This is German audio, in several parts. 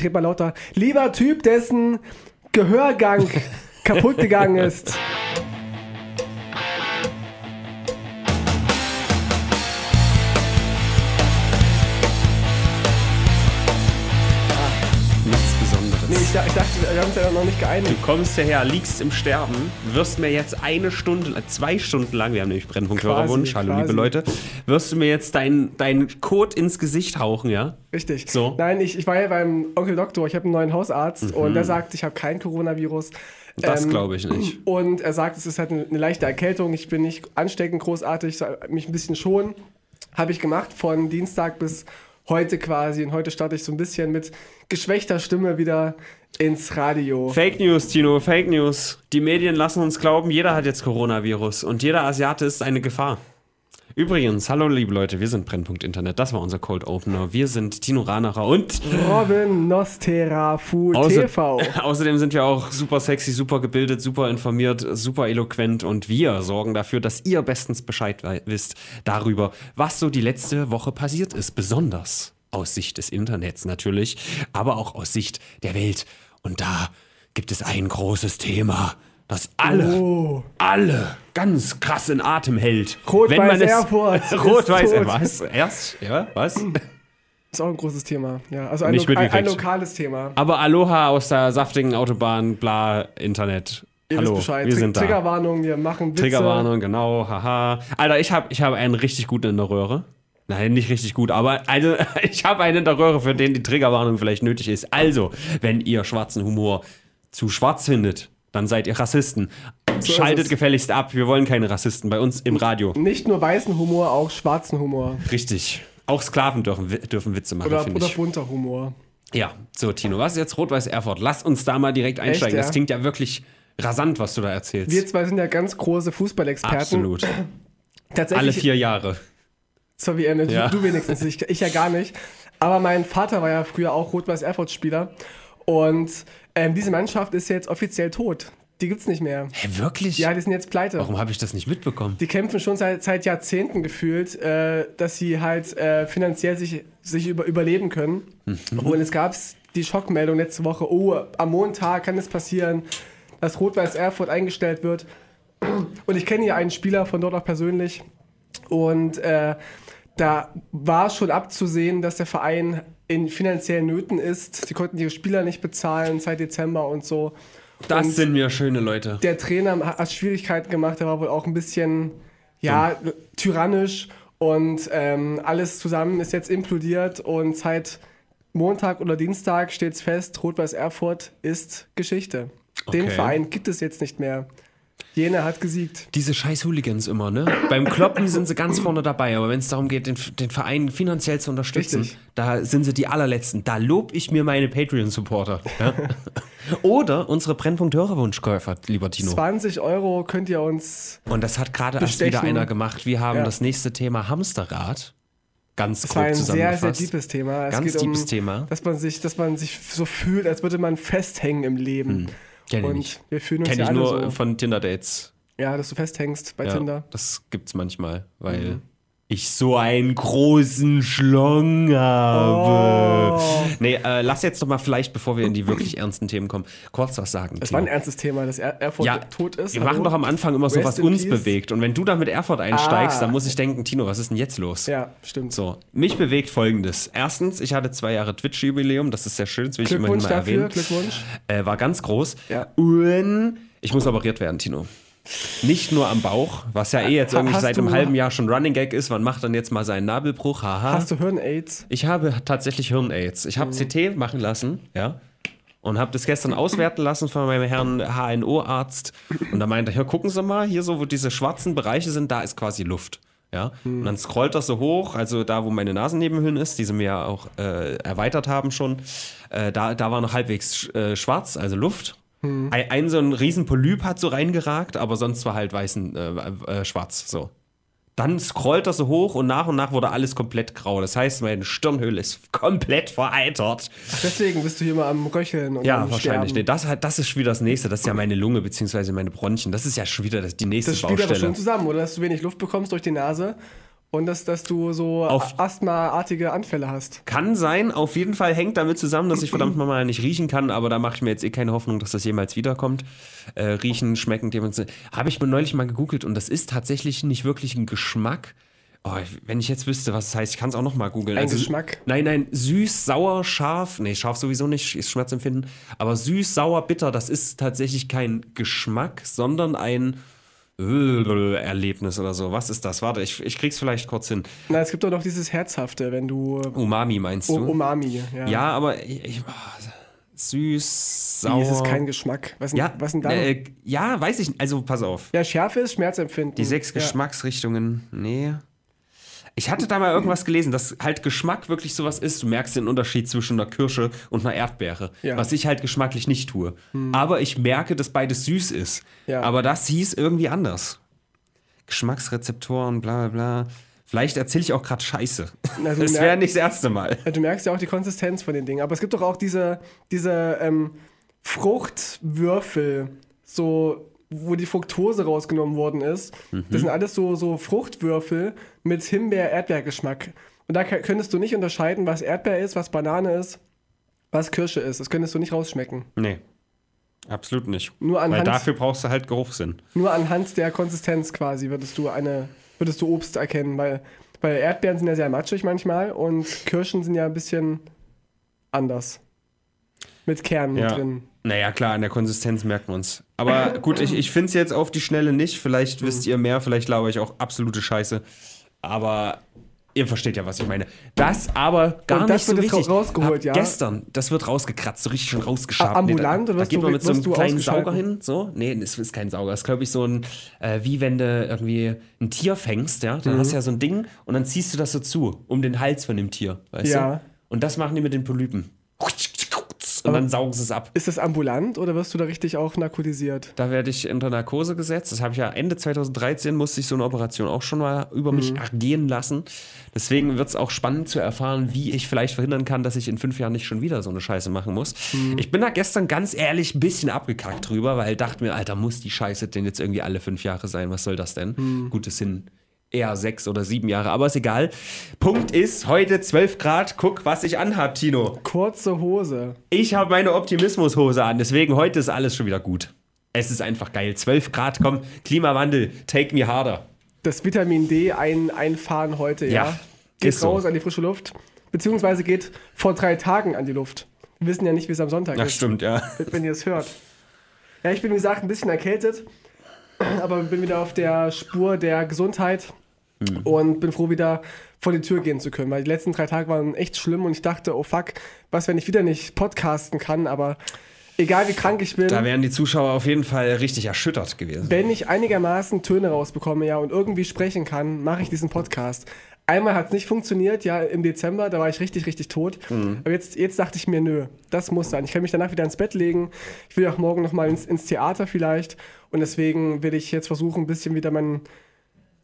ich rede mal lauter. Lieber Typ, dessen Gehörgang kaputt gegangen ist. Wir haben uns ja noch nicht Du geeinigt. kommst hierher, liegst im Sterben, wirst mir jetzt eine Stunde, äh, zwei Stunden lang, wir haben nämlich Brennpunkt Hörerwunsch, hallo quasi. liebe Leute, wirst du mir jetzt deinen dein Code ins Gesicht hauchen, ja? Richtig. So. Mhm. Nein, ich, ich war ja beim Onkel Doktor, ich habe einen neuen Hausarzt und der sagt, ich habe kein Coronavirus. Das Ähm, glaube ich nicht. Und er sagt, es ist halt eine, eine leichte Erkältung, ich bin nicht ansteckend großartig, soll mich ein bisschen schonen. Habe ich gemacht von Dienstag bis heute quasi. Und heute starte ich so ein bisschen mit geschwächter Stimme wieder ins Radio. Fake News, Tino, Fake News. Die Medien lassen uns glauben, jeder hat jetzt Coronavirus und jeder Asiate ist eine Gefahr. Übrigens, hallo liebe Leute, wir sind Brennpunkt Internet, das war unser Cold Opener. Wir sind Tino Ranacher und Robin Nosterafu Außer- TV. Außerdem sind wir auch super sexy, super gebildet, super informiert, super eloquent und wir sorgen dafür, dass ihr bestens Bescheid wisst darüber, was so die letzte Woche passiert ist. Besonders aus Sicht des Internets natürlich, aber auch aus Sicht der Welt. Und da gibt es ein großes Thema, das alle, Oh. alle ganz krass in Atem hält. Rot-Weiß Erfurt ist Rot-Weiß, was? Erst? Ja, was? Ist auch ein großes Thema. Ja, also ein, lo ein, lokales Thema. Aber Aloha aus der saftigen Autobahn, bla, Internet. Ihr Hallo, wisst Bescheid. wir Tr- sind da. Triggerwarnung, wir machen Witze. Triggerwarnung, genau, haha. Alter, ich habe ich hab einen richtig guten in der Röhre. Nein, nicht richtig gut, aber also, ich habe einen in der Röhre, für den die Triggerwarnung vielleicht nötig ist. Also, wenn ihr schwarzen Humor zu schwarz findet, dann seid ihr Rassisten. ist Schaltet gefälligst ab, wir wollen keine Rassisten bei uns im Radio. Nicht nur weißen Humor, auch schwarzen Humor. Richtig. Auch Sklaven dürfen, dürfen Witze machen, Oder, oder bunter Humor. Ja, so Tino, was ist jetzt Rot-Weiß Erfurt? Lass uns da mal direkt einsteigen. ja? Das klingt ja wirklich rasant, was du da erzählst. Wir zwei sind ja ganz große Fußballexperten. Absolut. Tatsächlich, Alle vier Jahre. Zur WM, Ja. du wenigstens, ich, ich ja gar nicht. Aber mein Vater war ja früher auch Rot-Weiß-Erfurt-Spieler. Und ähm, diese Mannschaft ist jetzt offiziell tot. Die gibt's nicht mehr. Hä, wirklich? Ja, die sind jetzt pleite. Warum habe ich das nicht mitbekommen? Die kämpfen schon seit, seit Jahrzehnten gefühlt, äh, dass sie halt äh, finanziell sich, sich über, überleben können. Und es gab die Schockmeldung letzte Woche, oh, am Montag kann es passieren, dass Rot-Weiß Erfurt eingestellt wird. Und ich kenne ja einen Spieler von dort auch persönlich. Und äh, da war schon abzusehen, dass der Verein in finanziellen Nöten ist. Sie konnten ihre Spieler nicht bezahlen seit Dezember und so. Das und sind mir schöne Leute. der Trainer hat Schwierigkeiten gemacht, der war wohl auch ein bisschen, ja, tyrannisch und ähm, alles zusammen ist jetzt implodiert und seit Montag oder Dienstag steht es fest, Rot-Weiß Erfurt ist Geschichte. Den Okay. Verein gibt es jetzt nicht mehr. Jena hat gesiegt. Diese scheiß Hooligans immer, ne? Beim Kloppen sind sie ganz vorne dabei, aber wenn es darum geht, den, den Verein finanziell zu unterstützen, Richtig. da sind sie die allerletzten. Da lob ich mir meine Patreon-Supporter. Ja? Oder unsere Brennpunkt-Hörerwunschkäufer, lieber Tino. 20 Euro könnt ihr uns. Und das hat gerade erst wieder einer gemacht. Wir haben Ja. das nächste Thema Hamsterrad. Ganz Das war grob ein sehr, sehr deepes Thema. Es Ganz geht um, deepes Thema. Dass man, sich, dass man sich so fühlt, als würde man festhängen im Leben. Kenn ich Und nicht. wir fühlen uns Kenne ja ich nur so. von Tinder-Dates. Ja, dass du festhängst bei Ja, Tinder. Mhm. Das gibt's manchmal, weil ich so einen großen Schlong habe. Oh. Nee, äh, lass jetzt doch mal vielleicht, bevor wir in die wirklich ernsten Themen kommen, kurz was sagen. Das Tino. war ein ernstes Thema, dass er Erfurt ja, tot ist. wir Hallo? machen doch am Anfang immer so, was uns peace. bewegt. Und wenn du da mit Erfurt einsteigst, Ah. dann muss ich denken, Tino, was ist denn jetzt los? Ja, stimmt. So, mich bewegt folgendes. Erstens, ich hatte zwei Jahre Twitch-Jubiläum, das ist sehr schön, das will ich immerhin mal dafür, erwähnen. Glückwunsch. Äh, war ganz groß. Ja. Und ich muss operiert werden, Tino. Nicht nur am Bauch, was ja eh jetzt irgendwie hast seit einem halben Jahr schon Running Gag ist. Man macht dann jetzt mal seinen Nabelbruch, haha. Hast du Hirn-Aids? Ich habe tatsächlich Hirn-Aids. Ich Mhm. habe CT machen lassen, ja. Und habe das gestern auswerten lassen von meinem Herrn HNO-Arzt. Und da meinte er, hier gucken Sie mal, hier so, wo diese schwarzen Bereiche sind, da ist quasi Luft. Ja, Mhm. und dann scrollt das so hoch, also da, wo meine Nasennebenhöhlen ist, die sie mir ja auch äh, erweitert haben schon, äh, da, da war noch halbwegs äh, schwarz, also Luft. Mhm. Ein, ein so ein riesen Polyp hat so reingeragt, aber sonst war halt weißen, äh, äh, schwarz, so. Dann scrollt das so hoch und nach und nach wurde alles komplett grau. Das heißt, meine Stirnhöhle ist komplett vereitert. Ach, deswegen bist du hier mal am Röcheln und Ja, am wahrscheinlich. Nee, das, das ist schon wieder das nächste. Das ist ja meine Lunge bzw. meine Bronchien. Das ist ja schon wieder das, die nächste Das spielt aber Baustelle. schon zusammen, oder? Dass du wenig Luft bekommst durch die Nase und dass, dass du so asthmaartige Anfälle hast. Kann sein, auf jeden Fall hängt damit zusammen, dass ich verdammt nochmal nicht riechen kann, aber da mache ich mir jetzt eh keine Hoffnung, dass das jemals wiederkommt. Äh, riechen, schmecken, dementsprechend. Habe ich mir neulich mal gegoogelt und das ist tatsächlich nicht wirklich ein Geschmack. Oh, wenn ich jetzt wüsste, was es heißt, ich kann es auch nochmal googeln. Ein Geschmack? Nein, nein, süß, sauer, scharf. Nee, scharf sowieso nicht, ist Schmerzempfinden. Aber süß, sauer, bitter, das ist tatsächlich kein Geschmack, sondern ein Erlebnis oder so. Was ist das? Warte, ich, ich krieg's vielleicht kurz hin. Na, es gibt doch noch dieses Herzhafte, wenn du Umami meinst O- du? Umami. Ja. Ja, aber ich, ich, oh, süß, Wie, sauer. ist es kein Geschmack? Was, denn- ja, was denn da? äh, ja, weiß ich nicht. Also pass auf. ja, Schärfe ist Schmerzempfinden. Die sechs ja. Geschmacksrichtungen, nee. Ich hatte da mal irgendwas gelesen, dass halt Geschmack wirklich sowas ist. Du merkst den Unterschied zwischen einer Kirsche und einer Erdbeere. Ja. Was ich halt geschmacklich nicht tue. Aber ich merke, dass beides süß ist. Ja. Aber das hieß irgendwie anders. Geschmacksrezeptoren, bla bla bla. Vielleicht erzähle ich auch gerade Scheiße. Na, das wäre nicht das erste Mal. Du merkst ja auch die Konsistenz von den Dingen. Aber es gibt doch auch diese, diese ähm, Fruchtwürfel, so, wo die Fructose rausgenommen worden ist. Mhm. Das sind alles so, so Fruchtwürfel mit Himbeer-Erdbeergeschmack. Und da könntest du nicht unterscheiden, was Erdbeer ist, was Banane ist, was Kirsche ist. Das könntest du nicht rausschmecken. Nee. Absolut nicht. Nur Weil anhand- dafür brauchst du halt Geruchssinn. Nur anhand der Konsistenz quasi würdest du eine, würdest du Obst erkennen, weil, weil Erdbeeren sind ja sehr matschig manchmal und Kirschen sind ja ein bisschen anders. Mit Kernen Ja. drin. Naja, klar, an der Konsistenz merkt man es. Aber gut, ich, ich finde es jetzt auf die Schnelle nicht. Vielleicht wisst ihr mehr, vielleicht glaube ich auch absolute Scheiße. Aber ihr versteht ja, was ich meine. Das aber gar das nicht so wird wichtig. ra- rausgeholt, ja? Gestern, das wird rausgekratzt, so richtig schon rausgeschabt. Ambulant, Nee, oder da, wirst da geht man mit so einem kleinen? Sauger hin. So? Nee, das ist kein Sauger. Das ist, glaube ich, so ein, äh, wie wenn du irgendwie ein Tier fängst, ja. Mhm. Dann hast du ja so ein Ding und dann ziehst du das so zu, um den Hals von dem Tier. Weißt Ja. du? Und das machen die mit den Polypen. Und dann saugen sie es ab. Ist das ambulant oder wirst du da richtig auch narkotisiert? Da werde ich unter Narkose gesetzt. Das habe ich ja Ende 2013 musste ich so eine Operation auch schon mal über mich ergehen lassen. Deswegen wird es auch spannend zu erfahren, wie ich vielleicht verhindern kann, dass ich in fünf Jahren nicht schon wieder so eine Scheiße machen muss. Ich bin da gestern ganz ehrlich ein bisschen abgekackt drüber, weil ich dachte mir, Alter, muss die Scheiße denn jetzt irgendwie alle fünf Jahre sein? Was soll das denn? Gut, es sind eher sechs oder sieben Jahre, aber ist egal. Punkt ist, heute 12 Grad. Guck, was ich anhab, Tino. Kurze Hose. Ich habe meine Optimismushose an, deswegen heute ist alles schon wieder gut. Es ist einfach geil. 12 Grad, komm, Klimawandel, take me harder. Das Vitamin D ein, einfahren heute, ja. Ja, Geht ist so. raus an die frische Luft. Beziehungsweise geht vor drei Tagen an die Luft. Wir wissen ja nicht, wie es am Sonntag Ach, ist. stimmt, ja. wenn ihr es hört. Ja, ich bin wie gesagt ein bisschen erkältet, aber bin wieder auf der Spur der Gesundheit und bin froh, wieder vor die Tür gehen zu können, weil die letzten drei Tage waren echt schlimm und ich dachte, oh fuck, was, wenn ich wieder nicht podcasten kann, aber egal wie krank ich bin, Da wären die Zuschauer auf jeden Fall richtig erschüttert gewesen. wenn ich einigermaßen Töne rausbekomme, ja, und irgendwie sprechen kann, mache ich diesen Podcast. Einmal hat es nicht funktioniert, ja, im Dezember, da war ich richtig, richtig tot. Aber jetzt, jetzt dachte ich mir, nö, das muss sein. Ich kann mich danach wieder ins Bett legen. Ich will auch morgen nochmal ins, ins Theater vielleicht. Und deswegen will ich jetzt versuchen, ein bisschen wieder meinen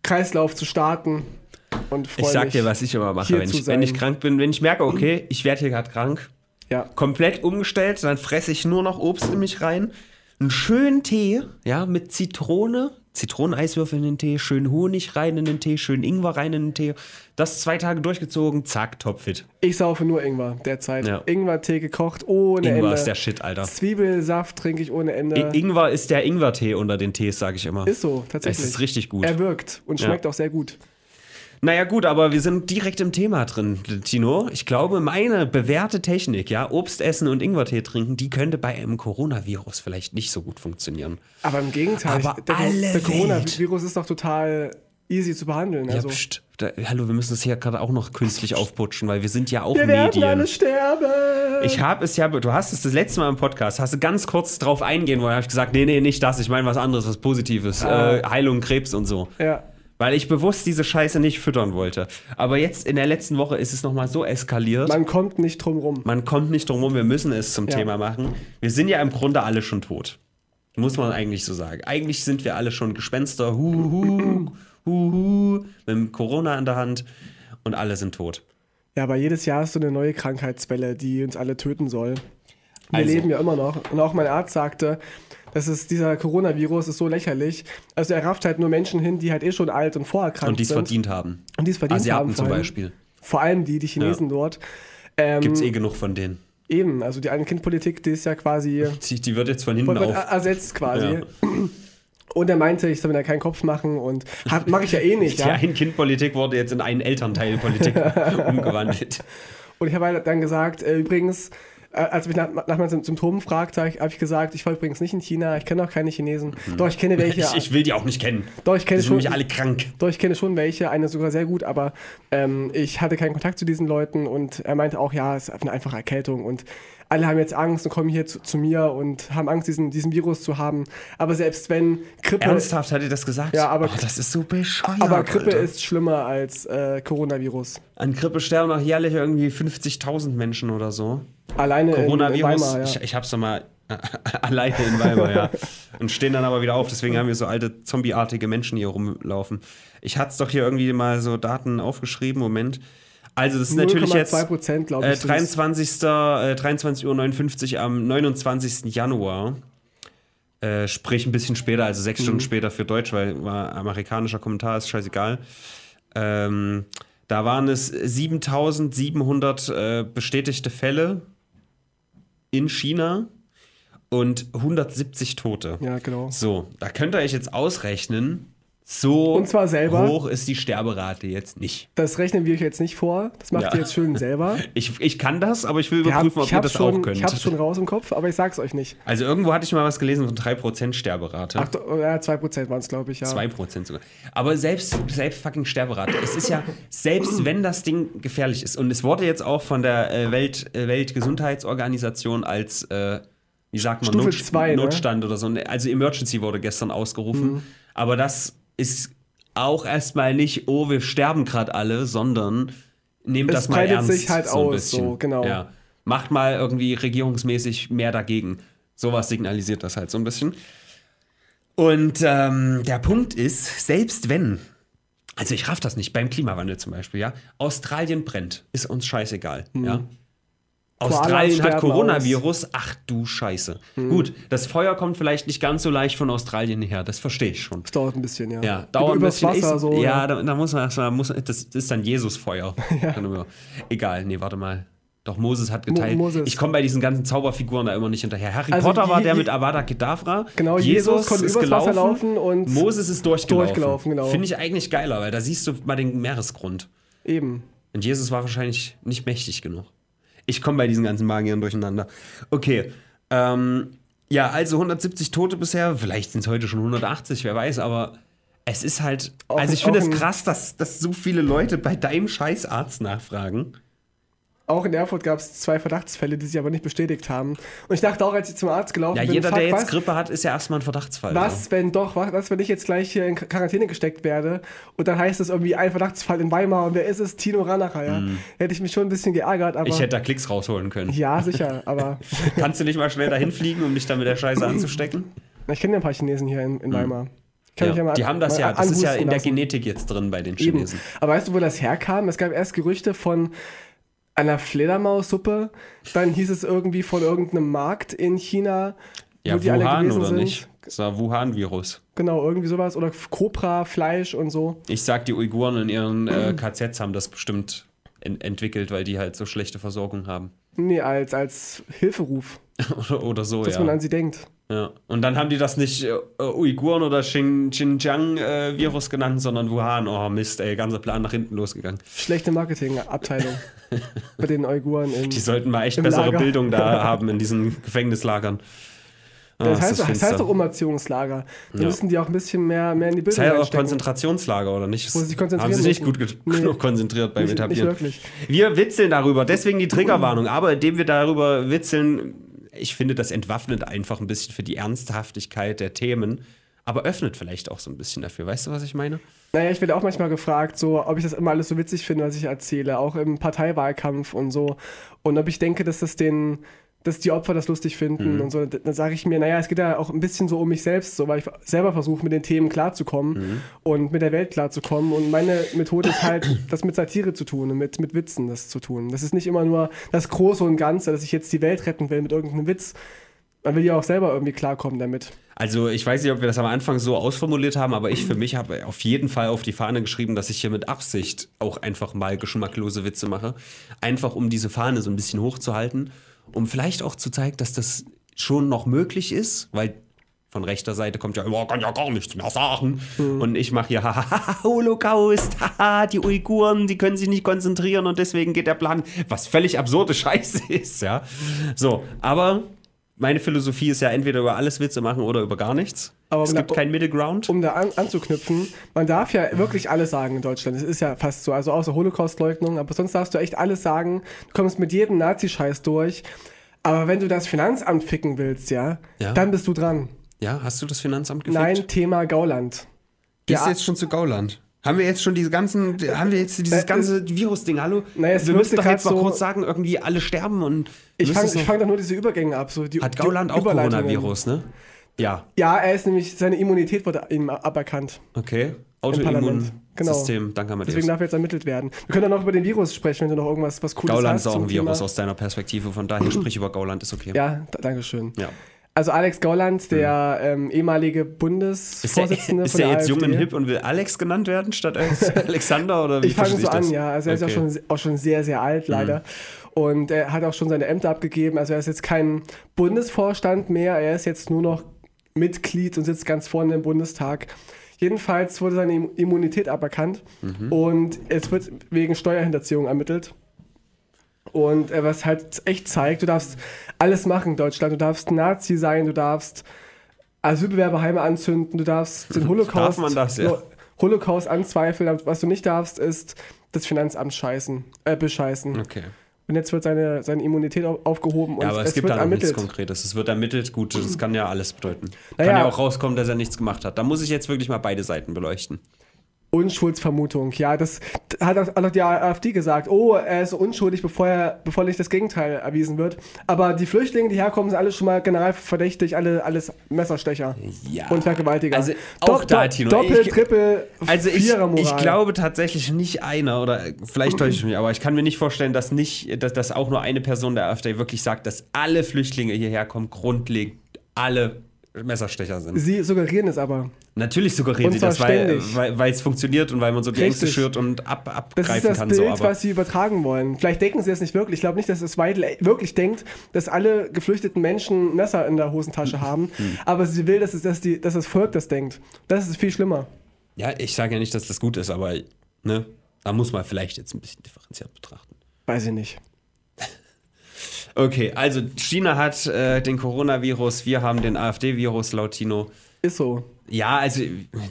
Kreislauf zu starten. Und Ich sag dir, was ich immer mache, wenn ich, wenn ich krank bin. Wenn ich merke, okay, ich werde hier gerade krank, Ja, komplett umgestellt, dann fresse ich nur noch Obst in mich rein. Einen schönen Tee, ja, mit Zitrone, Zitroneneiswürfel in den Tee, schön Honig rein in den Tee, schön Ingwer rein in den Tee. Das zwei Tage durchgezogen, zack, topfit. ich saufe nur Ingwer derzeit. Ja. Ingwer-Tee gekocht ohne Ingwer Ende. ist der Shit, Alter. Zwiebelsaft trinke ich ohne Ende. I- Ingwer ist der Ingwertee unter den Tees, sage ich immer. ist so, tatsächlich. Es ist richtig gut. Er wirkt und Ja. schmeckt auch sehr gut. Naja, gut, aber wir sind direkt im Thema drin, Tino. Ich glaube, meine bewährte Technik, ja, Obst essen und Ingwertee trinken, die könnte bei einem Coronavirus vielleicht nicht so gut funktionieren. Aber im Gegenteil, Aber der, alle der. Coronavirus ist doch total easy zu behandeln. Also. ja, pst, da, hallo, wir müssen das hier gerade auch noch künstlich aufputschen, weil wir sind ja auch Wir werden Medien. alle sterben. Ich habe es ja, du hast es das letzte Mal im Podcast, hast du ganz kurz drauf eingehen wollen, habe ich gesagt, nee, nee, nicht das, ich meine was anderes, was Positives, Ah. äh, Heilung, Krebs und so. ja. Weil ich bewusst diese Scheiße nicht füttern wollte. Aber jetzt in der letzten Woche ist es nochmal so eskaliert. Man kommt nicht drum rum. Man kommt nicht drum rum, wir müssen es zum Ja. Thema machen. Wir sind ja im Grunde alle schon tot. Muss man eigentlich so sagen. Eigentlich sind wir alle schon Gespenster, hu, hu, hu, hu, mit dem Corona in der Hand und alle sind tot. Ja, aber jedes Jahr ist so eine neue Krankheitswelle, die uns alle töten soll. Wir Also. leben ja immer noch. Und auch mein Arzt sagte, Das ist, dieser Coronavirus ist so lächerlich. Also er rafft halt nur Menschen hin, die halt eh schon alt und vorerkrankt Und die es sind. verdient haben. Und die es verdient Asiaten haben. zum vor allem. Beispiel. Vor allem die, die Chinesen dort. Ähm, Gibt es eh genug von denen. Eben, also die Ein-Kind-Politik, die ist ja quasi Die, die wird jetzt von hinten auf. ersetzt quasi. Ja. Und er meinte, ich soll mir da keinen Kopf machen und mache ich ja eh nicht. Die ja. Ein-Kind-Politik wurde jetzt in einen Elternteil-Politik umgewandelt. Und ich habe halt dann gesagt, äh, übrigens, als mich nach, nach meinen Symptomen fragte, habe ich, hab ich gesagt, ich war übrigens nicht in China, ich kenne auch keine Chinesen. Doch, ich kenne welche. Mhm. Ich, ich will die auch nicht kennen. doch, ich Die kenne sind schon. nämlich alle krank. Doch, ich kenne schon welche, eine sogar sehr gut, aber ähm, ich hatte keinen Kontakt zu diesen Leuten und er meinte auch, ja, es ist eine einfache Erkältung und alle haben jetzt Angst und kommen hier zu, zu mir und haben Angst, diesen, diesen Virus zu haben. Aber selbst wenn Grippe. Ernsthaft hat er das gesagt? Ja, aber- Oh, das ist so bescheuert. Aber Grippe Alter. ist schlimmer als äh, Coronavirus. An Grippe sterben auch jährlich irgendwie 50.000 Menschen oder so. Alleine in, in Coronavirus, Weimar, ja. ich, ich hab's doch mal alleine in Weimar, ja. Und stehen dann aber wieder auf, deswegen haben wir so alte zombieartige Menschen hier rumlaufen. Ich hatte doch hier irgendwie mal so Daten aufgeschrieben, Moment. Also das ist natürlich jetzt 0,2 Prozent, äh, ich. sind's. 23. Äh, 23.59 Uhr am 29. Januar. Äh, sprich ein bisschen später, also sechs Mhm. Stunden später für Deutsch, weil amerikanischer Kommentar, ist scheißegal. Ähm, da waren es 7700 äh, bestätigte Fälle in China und 170 Tote. Ja, genau. So, da könnt ihr euch jetzt ausrechnen, so Und zwar selber. hoch ist die Sterberate jetzt nicht. Das rechnen wir euch jetzt nicht vor. Das macht Ja. ihr jetzt schön selber. Ich, ich kann das, aber ich will überprüfen, ob ihr das auch schon, könnt. Ich hab's schon raus im Kopf, aber ich sag's euch nicht. Also irgendwo hatte ich mal was gelesen von 3% Sterberate. Ach, ja, 2 Prozent waren es, glaube ich, ja. 2% sogar. Aber selbst, selbst fucking Sterberate. Es ist ja, selbst wenn das Ding gefährlich ist, und es wurde jetzt auch von der äh, Welt, äh, Weltgesundheitsorganisation als, äh, wie sagt man, Stufe Not, zwei, ne? Notstand oder so, also Emergency wurde gestern ausgerufen. Mhm. Aber das ist auch erstmal nicht, oh, wir sterben gerade alle, sondern nehmt Es das mal ernst. sich halt ein aus, bisschen. so, genau. Ja. Macht mal irgendwie regierungsmäßig mehr dagegen. Sowas signalisiert das halt so ein bisschen. Und ähm, der Punkt ist, selbst wenn, also ich raff das nicht, beim Klimawandel zum Beispiel, ja, Australien brennt, ist uns scheißegal, ja. Australien hat sterben Coronavirus, ach du Scheiße. Gut, das Feuer kommt vielleicht nicht ganz so leicht von Australien her, das verstehe ich schon. Das dauert ein bisschen, ja. Ja, dauert ein Übers bisschen. Wasser so. ja, da, da muss man erstmal, muss, das ist dann Jesusfeuer. ja. Egal, nee, warte mal. Doch, Moses hat geteilt. Moses. Ich komme bei diesen ganzen Zauberfiguren da immer nicht hinterher. Harry Also Potter war der mit Avada Kedavra. Genau, Jesus konnte ist gelaufen, laufen und Moses ist durchgelaufen. durchgelaufen, genau. Finde ich eigentlich geiler, weil da siehst du mal den Meeresgrund. Eben. Und Jesus war wahrscheinlich nicht mächtig genug. Ich komme bei diesen ganzen Magiern durcheinander. Okay. Ähm, ja, also 170 Tote bisher. Vielleicht sind es heute schon 180, wer weiß, aber es ist halt. Auch- also ich finde es krass, dass, dass so viele Leute bei deinem Scheißarzt nachfragen. Auch in Erfurt gab es zwei Verdachtsfälle, die sich aber nicht bestätigt haben. Und ich dachte auch, als ich zum Arzt gelaufen Ja, bin, jeder, fuck, der jetzt was, Grippe hat, ist ja erstmal ein Verdachtsfall. was, wenn doch, was, was, wenn ich jetzt gleich hier in Quarantäne gesteckt werde und dann heißt es irgendwie ein Verdachtsfall in Weimar und wer ist es? Tino Ranacher, ja. Hätte ich mich schon ein bisschen geärgert, aber. Mhm. Ich hätte da Klicks rausholen können. ja, sicher, aber Kannst du nicht mal schnell dahin fliegen, um dich da mit der Scheiße anzustecken? ich kenne ja ein paar Chinesen hier in, in Weimar. Ich kann mich Mhm. Ja, mal die haben das ja, das ist ja in der lassen. Genetik jetzt drin bei den Eben. Chinesen. Aber weißt du, wo das herkam? Es gab erst Gerüchte von einer Fledermaussuppe, dann hieß es irgendwie von irgendeinem Markt in China, Ja, wo die alle Wuhan gewesen oder sind. nicht? Das war Wuhan-Virus. Genau, irgendwie sowas. Oder Cobra, Fleisch und so. Ich sag, die Uiguren in ihren äh. KZs haben das bestimmt en entwickelt, weil die halt so schlechte Versorgung haben. Nee, als, als Hilferuf, oder, so, dass ja. man an sie denkt. ja. Und dann haben die das nicht äh, Uiguren oder Xin- Xinjiang-Virus genannt, sondern Wuhan. Oh Mist, ey, ganzer Plan nach hinten losgegangen. Schlechte Marketingabteilung bei den Uiguren in. Die sollten mal echt bessere Lager. Bildung da haben in diesen Gefängnislagern. Das, heißt, das finster. heißt doch Umerziehungslager. Da Ja. müssen die auch ein bisschen mehr, mehr in die Das Bildung heißt auch. Konzentrationslager, oder nicht? Wo sie sich konzentrieren haben sich nicht gut Nee. genug konzentriert beim Nicht, nicht Etablieren. wirklich. Wir witzeln darüber, deswegen die Triggerwarnung. Aber indem wir darüber witzeln, ich finde, das entwaffnet einfach ein bisschen für die Ernsthaftigkeit der Themen, aber öffnet vielleicht auch so ein bisschen dafür. Weißt du, was ich meine? Naja, ich werde auch manchmal gefragt, so, ob ich das immer alles so witzig finde, was ich erzähle, auch im Parteiwahlkampf und so. Und ob ich denke, dass das den, dass die Opfer das lustig finden und so. Dann sage ich mir, naja, es geht ja auch ein bisschen so um mich selbst, so, weil ich selber versuche, mit den Themen klarzukommen und mit der Welt klarzukommen. Und meine Methode ist halt, das mit Satire zu tun und mit, mit Witzen das zu tun. Das ist nicht immer nur das Große und Ganze, dass ich jetzt die Welt retten will mit irgendeinem Witz. man will ja auch selber irgendwie klarkommen damit. Also ich weiß nicht, ob wir das am Anfang so ausformuliert haben, aber ich für mich habe auf jeden Fall auf die Fahne geschrieben, dass ich hier mit Absicht auch einfach mal geschmacklose Witze mache. Einfach um diese Fahne so ein bisschen hochzuhalten, um vielleicht auch zu zeigen, dass das schon noch möglich ist, weil von rechter Seite kommt ja immer, kann ja gar nichts mehr sagen. Mhm. Und ich mache hier, haha, Holocaust, haha, die Uiguren, die können sich nicht konzentrieren und deswegen geht der Plan, was völlig absurde Scheiße ist, ja. So, aber meine Philosophie ist ja entweder über alles Witze machen oder über gar nichts. Aber es um gibt da- keinen Middle Ground. Um da an, anzuknüpfen, man darf ja wirklich alles sagen in Deutschland. Es ist ja fast so, also außer Holocaustleugnung, aber sonst darfst du echt alles sagen. Du kommst mit jedem Nazi-Scheiß durch. Aber wenn du das Finanzamt ficken willst, ja, Ja. dann bist du dran. Ja, hast du das Finanzamt gefickt? Nein, Thema Gauland. Gehst du Ja. jetzt schon zu Gauland? Haben wir jetzt schon diese ganzen, haben wir jetzt dieses Äh, ganze Virus-Ding, hallo? Naja, wir müssen doch jetzt grad mal so- kurz sagen, irgendwie alle sterben und Ich fange noch- fang doch nur diese Übergänge ab. So die, Hat Gauland auch. Coronavirus, ne? Ja, Ja, er ist nämlich, seine Immunität wurde ihm aberkannt. okay. Parlament. Genau. Autoimmunsystem, danke Amadeus. Deswegen darf er jetzt ermittelt werden. Wir können dann noch über den Virus sprechen, wenn du noch irgendwas was Cooles Gauland hast. ist auch ein Virus Thema. aus deiner Perspektive, von daher sprich über Gauland, ist okay. Ja, da, danke schön. Ja. Also Alex Gauland, der ähm, ehemalige Ist der, Bundesvorsitzende ist von der der jetzt AfD. jung und hip und will Alex genannt werden statt Alexander? Oder wie Ich fange so an, das? ja. Also er ist ja Okay. schon, auch schon sehr, sehr alt, leider. Und er hat auch schon seine Ämter abgegeben. Also er ist jetzt kein Bundesvorstand mehr. Er ist jetzt nur noch Mitglied und sitzt ganz vorne im Bundestag. Jedenfalls wurde seine Im- Immunität aberkannt Mhm. und es wird wegen Steuerhinterziehung ermittelt. Und äh, was halt echt zeigt, du darfst alles machen in Deutschland. Du darfst Nazi sein, du darfst Asylbewerberheime anzünden, du darfst den Holocaust, Darf man das, ja? Holocaust anzweifeln. Was du nicht darfst, ist das Finanzamt scheißen, äh, bescheißen. Okay. Und jetzt wird seine, seine Immunität au- aufgehoben und Ja, aber es, es, gibt da noch nichts. Konkretes. Es wird ermittelt, gut, das kann ja alles bedeuten. Naja. Kann ja auch rauskommen, dass er nichts gemacht hat. Da muss ich jetzt wirklich mal beide Seiten beleuchten. Unschuldsvermutung, ja, das hat auch, hat auch die AfD gesagt. Oh, er ist unschuldig, bevor, er, bevor nicht das Gegenteil erwiesen wird. Aber die Flüchtlinge, die herkommen, sind alle schon mal generalverdächtig, alle alles Messerstecher Ja. und Vergewaltiger. Also auch da, Tino, Doppel, ich- Triple, Also ich, ich glaube tatsächlich nicht einer, oder vielleicht täusche ich mich, aber ich kann mir nicht vorstellen, dass nicht, dass, dass auch nur eine Person der AfD wirklich sagt, dass alle Flüchtlinge hierher kommen, grundlegend alle Messerstecher sind. Sie suggerieren es aber. Natürlich suggerieren sie das, weil weil- weil es funktioniert und weil man so die Ängste schürt und ab, Das abgreifen ist das kann. Bild, so, aber was sie übertragen wollen. Vielleicht denken sie es nicht wirklich. Ich glaube nicht, dass es Weidel wirklich denkt, dass alle geflüchteten Menschen Messer in der Hosentasche haben. Hm. Aber sie will, dass, es, dass, die, dass das Volk das denkt. Das ist viel schlimmer. ja, ich sage ja nicht, dass das gut ist, aber ne, da muss man vielleicht jetzt ein bisschen differenziert betrachten. Weiß ich nicht. Okay, also China hat äh, den Coronavirus, wir haben den AfD-Virus laut Tino. Ist so. Ja, also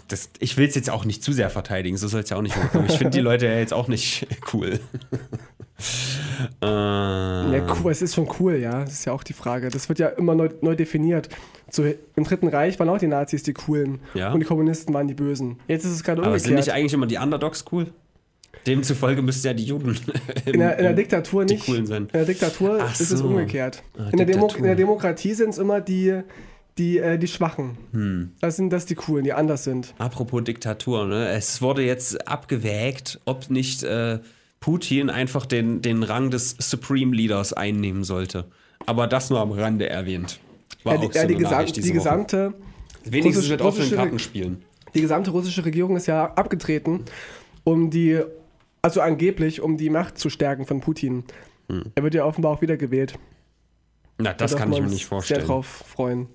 das, ich will es jetzt auch nicht zu sehr verteidigen, so soll es ja auch nicht hochkommen. Ich finde die Leute ja jetzt auch nicht cool. äh, Ja, cool, es ist schon cool, ja. Das ist ja auch die Frage. Das wird ja immer neu, neu definiert. So, Im Dritten Reich waren auch die Nazis die Coolen Ja. und die Kommunisten waren die Bösen. Jetzt ist es gerade aber sind nicht umgekehrt. eigentlich immer die Underdogs cool? Demzufolge müssten ja die Juden In der, in der Diktatur die nicht. coolen sein. In der Diktatur Ach ist es so. umgekehrt. Ah, in, der in der Demokratie sind es immer die, die, äh, die Schwachen. Hm. Das sind das die Coolen, die anders sind. Apropos Diktatur, ne? es wurde jetzt abgewägt, ob nicht äh, Putin einfach den, den Rang des Supreme Leaders einnehmen sollte. Aber das nur am Rande erwähnt. War Ja, die, auch so ja, die, gesam die gesamte Wenigstens mit offenen Karten spielen. die gesamte russische Regierung ist ja abgetreten, um die, also angeblich, um die Macht zu stärken von Putin. Hm. Er wird ja offenbar auch wiedergewählt. Na, das Da kann ich mir nicht vorstellen. Sehr drauf freuen.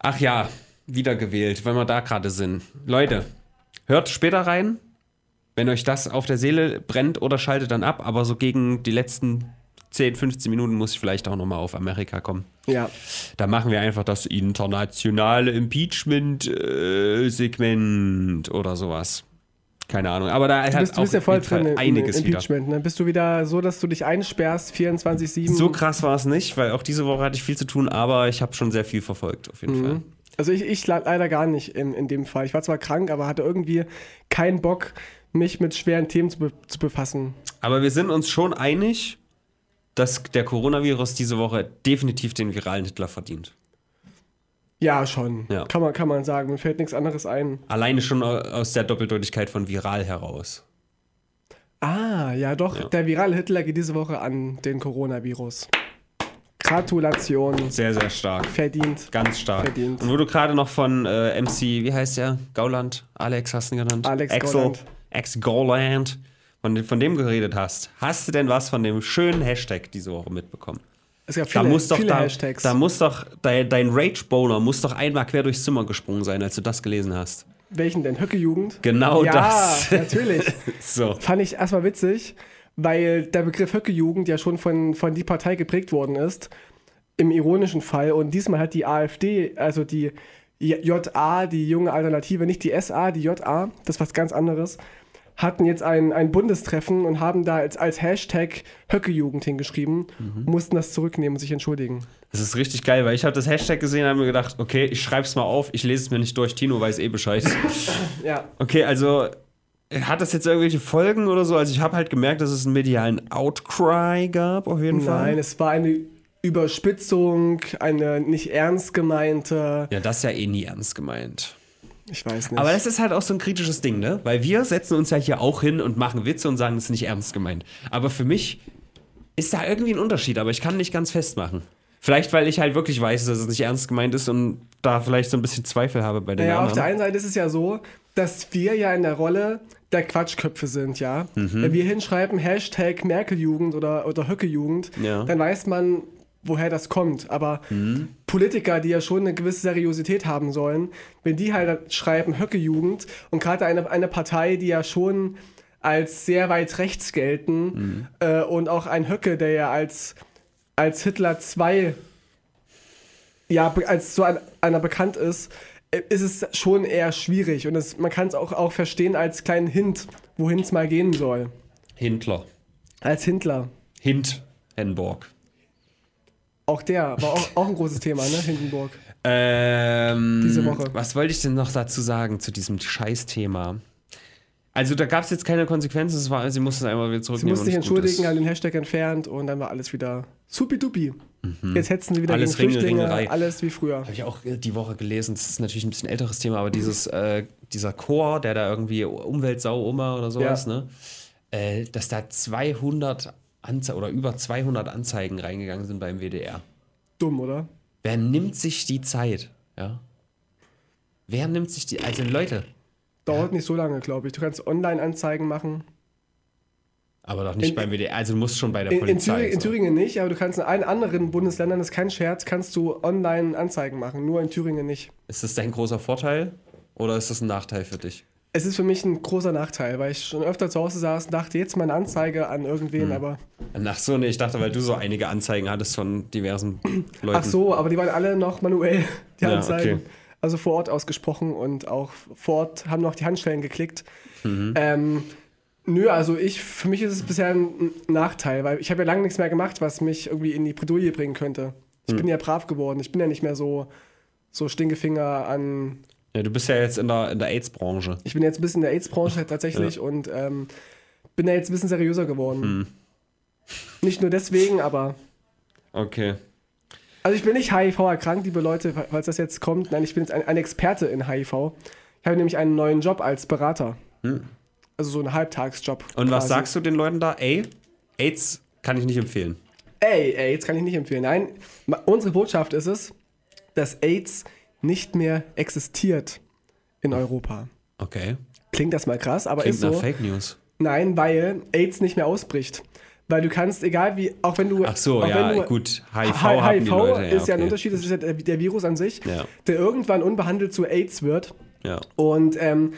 Ach ja, wiedergewählt, wenn wir da gerade sind. Leute, hört später rein, wenn euch das auf der Seele brennt oder schaltet dann ab, aber so gegen die letzten 10, 15 Minuten muss ich vielleicht auch nochmal auf Amerika kommen. Ja, Da machen wir einfach das internationale Impeachment-Segment oder sowas. Keine Ahnung. Aber da du hat bist, du auf bist ja voll drin im einiges wieder. Impeachment. Ne? Bist du wieder so, dass du dich einsperrst, 24-7? So krass war es nicht, weil auch diese Woche hatte ich viel zu tun, aber ich habe schon sehr viel verfolgt, auf jeden Fall. Also ich, ich le- leider gar nicht in, in dem Fall. Ich war zwar krank, aber hatte irgendwie keinen Bock, mich mit schweren Themen zu, be zu befassen. Aber wir sind uns schon einig, dass der Coronavirus diese Woche definitiv den viralen Hitler verdient. Ja, schon. Ja. Kann, man, kann man sagen. Mir fällt nichts anderes ein. Alleine schon au- aus der Doppeldeutigkeit von viral heraus. Ah, ja doch. Ja. Der virale Hitler geht diese Woche an den Coronavirus. Gratulation. Sehr, sehr stark. Verdient. Ganz stark. Verdient. Und wo du gerade noch von äh, MC, wie heißt der? Gauland? Alex hast du ihn genannt? Alex Axel, Gauland. Ex Gauland. Von, von dem geredet hast. Hast du denn was von dem schönen Hashtag diese Woche mitbekommen? Es gab Da viele, muss doch, da, Hashtags. da muss doch, dein, dein Rage-Boner muss doch einmal quer durchs Zimmer gesprungen sein, als du das gelesen hast. Welchen denn? Höcke-Jugend? Genau ja, das. natürlich. So. Fand ich erstmal witzig, weil der Begriff Höcke-Jugend ja schon von, von die Partei geprägt worden ist. Im ironischen Fall. Und diesmal hat die AfD, also die JA, die junge Alternative, nicht die SA, die JA, das ist was ganz anderes, hatten jetzt ein, ein Bundestreffen und haben da als, als Hashtag Höcke-Jugend hingeschrieben, mussten das zurücknehmen und sich entschuldigen. Das ist richtig geil, weil ich habe das Hashtag gesehen und habe mir gedacht, okay, ich schreib's mal auf, ich lese es mir nicht durch, Tino weiß eh Bescheid. Ja. Okay, also hat das jetzt irgendwelche Folgen oder so? Also ich habe halt gemerkt, dass es einen medialen Outcry gab, auf jeden Fall. Nein, es war eine Überspitzung, eine nicht ernst gemeinte, Ja, das ist ja eh nie ernst gemeint. Ich weiß nicht. Aber das ist halt auch so ein kritisches Ding, ne? Weil wir setzen uns ja hier auch hin und machen Witze und sagen, das ist nicht ernst gemeint. Aber für mich ist da irgendwie ein Unterschied, aber ich kann nicht ganz festmachen. Vielleicht, weil ich halt wirklich weiß, dass es nicht ernst gemeint ist und da vielleicht so ein bisschen Zweifel habe bei den Naja, auf der anderen. einen Seite ist es ja so, dass wir ja in der Rolle der Quatschköpfe sind, ja. Wenn wir hinschreiben Hashtag Merkeljugend oder, oder Höckejugend, Ja. dann weiß man, woher das kommt. Aber Politiker, die ja schon eine gewisse Seriosität haben sollen, wenn die halt schreiben Höckejugend und gerade eine, eine Partei, die ja schon als sehr weit rechts gelten äh, und auch ein Höcke, der ja als, als Hitler 2 ja, als so ein, einer bekannt ist, äh, ist es schon eher schwierig. Und es, man kann es auch, auch verstehen als kleinen Hint, wohin es mal gehen soll. Hintler. Als Hintler. Hint Henborg. Auch der war auch, auch ein großes Thema, ne? Hindenburg. Ähm, Diese Woche. Was wollte ich denn noch dazu sagen zu diesem Scheißthema? Also da gab es jetzt keine Konsequenzen, es war, sie musste es einmal wieder Sie zurücknehmen. musste sich und gut entschuldigen, hat den Hashtag entfernt und dann war alles wieder supidupi. Jetzt hetzen sie wieder Mhm. Alles gegen Ringel, Flüchtlinge, Ringelei. alles wie früher. Habe ich auch äh, die Woche gelesen. Das ist natürlich ein bisschen älteres Thema, aber dieses, äh, dieser Chor, der da irgendwie Umweltsau Oma oder sowas, Ja. ne? Äh, dass da 200 Anze oder über 200 Anzeigen reingegangen sind beim WDR. Dumm, oder? Wer nimmt sich die Zeit? Ja. Wer nimmt sich die. Also Leute, Dauert nicht so lange, glaube ich. Du kannst Online-Anzeigen machen. aber doch nicht In- beim WDR. Also du musst schon bei der In, in, Polizei. In so. Thüringen nicht, aber du kannst in allen anderen Bundesländern, das ist kein Scherz, kannst du Online-Anzeigen machen. Nur in Thüringen nicht. Ist das dein großer Vorteil oder ist das ein Nachteil für dich? Es ist für mich ein großer Nachteil, weil ich schon öfter zu Hause saß und dachte, jetzt mal eine Anzeige an irgendwen, aber. Ach so, nee, ich dachte, weil du so einige Anzeigen hattest von diversen Leuten. Ach so, aber die waren alle noch manuell, die Ja, Anzeigen. okay. Also vor Ort ausgesprochen und auch vor Ort haben noch die Handschellen geklickt. Mhm. Ähm, nö, also ich, für mich ist es bisher ein Nachteil, weil ich habe ja lange nichts mehr gemacht, was mich irgendwie in die Bredouille bringen könnte. Ich Hm. bin ja brav geworden. Ich bin ja nicht mehr so, so Stinkefinger an Ja, du bist ja jetzt in der, in der AIDS-Branche. Ich bin jetzt ein bisschen in der AIDS-Branche tatsächlich und ähm, bin da jetzt ein bisschen seriöser geworden. Hm. Nicht nur deswegen, aber. Okay. Also ich bin nicht HIV erkrankt, liebe Leute, falls das jetzt kommt. Nein, ich bin jetzt ein, ein Experte in HIV. Ich habe nämlich einen neuen Job als Berater. Also so einen Halbtagsjob. Hm. Und was sagst du den Leuten da? Ey, AIDS kann ich nicht empfehlen. Ey, jetzt kann ich nicht empfehlen. Nein, unsere Botschaft ist es, dass AIDS nicht mehr existiert in Europa. Okay. Klingt das mal krass, aber Klingt ist nach so. Fake News. Nein, weil AIDS nicht mehr ausbricht. Weil du kannst, egal wie, auch wenn du. Ach so, ja, du, gut. HIV, H- haben die Leute. ist ja ein okay. Unterschied, das ist ja der, der Virus an sich, Ja. der irgendwann unbehandelt zu AIDS wird. Ja. Und ähm,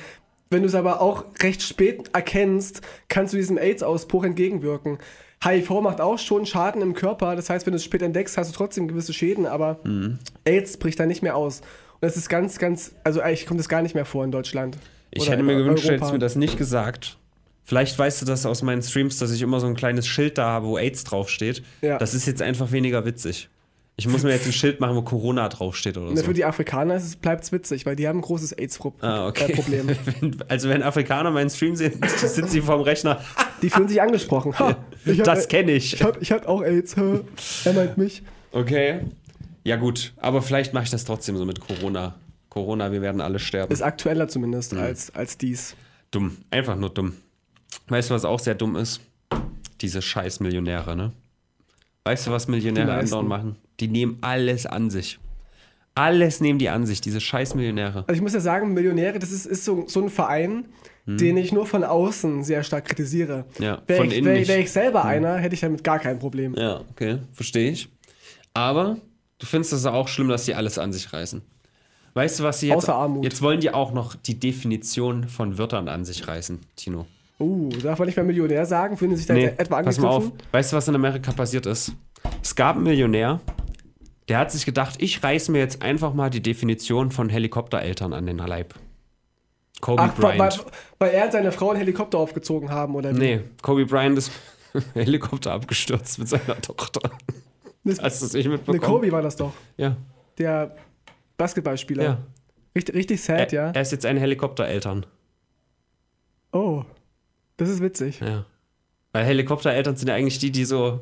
wenn du es aber auch recht spät erkennst, kannst du diesem AIDS-Ausbruch entgegenwirken. HIV macht auch schon Schaden im Körper, das heißt, wenn du es spät entdeckst, hast du trotzdem gewisse Schäden, aber Mhm. AIDS bricht dann nicht mehr aus. Und das ist ganz, ganz, also eigentlich kommt das gar nicht mehr vor in Deutschland. Ich hätte mir gewünscht, du Europa. hättest mir das nicht gesagt. Vielleicht weißt du das aus meinen Streams, dass ich immer so ein kleines Schild da habe, wo AIDS draufsteht. Ja. Das ist jetzt einfach weniger witzig. Ich muss mir jetzt ein Schild machen, wo Corona draufsteht oder Und so. Für die Afrikaner bleibt es witzig, weil die haben ein großes AIDS-Problem. Ah, okay. Äh, also wenn Afrikaner meinen Stream sehen, sitzen sie vorm Rechner. Die fühlen sich angesprochen. Ha, hab- Das kenne ich. Ich hab, ich hab auch AIDS. Er meint mich. Okay. Ja gut, aber vielleicht mache ich das trotzdem so mit Corona. Corona, wir werden alle sterben. Ist aktueller Mhm. zumindest als, als dies. Dumm. Einfach nur dumm. Weißt du, was auch sehr dumm ist? Diese scheiß Millionäre, ne? Weißt du, was Millionäre andauernd machen? Die nehmen alles an sich. Alles nehmen die an sich, diese scheiß Millionäre. Also ich muss ja sagen, Millionäre, das ist, ist so, so ein Verein, den ich nur von außen sehr stark kritisiere. Hm. Ja, Wäre von ich, innen wär. Hm. wär ich selber einer, hätte ich damit gar kein Problem. Ja, okay, verstehe ich. Aber du findest es auch schlimm, dass die alles an sich reißen. Weißt du, was sie jetzt. Außer Armut. Jetzt wollen die auch noch die Definition von Wörtern an sich reißen, Tino. Uh, darf man nicht mehr Millionär sagen? Fühlen Sie sich da Nee, etwa pass mal auf. angegriffen? Weißt du, was in Amerika passiert ist? Es gab einen Millionär, der hat sich gedacht, ich reiß mir jetzt einfach mal die Definition von Helikoptereltern an den Leib. Kobe Ach, Bryant. weil er und seine Frau einen Helikopter aufgezogen haben, oder wie? Nee, Kobe Bryant ist Helikopter abgestürzt mit seiner Tochter. Das- Hast du es nicht Ne, mitbekommen? Kobe war das doch. Ja. Der Basketballspieler. ja. Richtig, richtig sad, Er, ja. er ist jetzt ein Helikoptereltern. Oh, das ist witzig. Ja. Weil Helikoptereltern sind ja eigentlich die, die so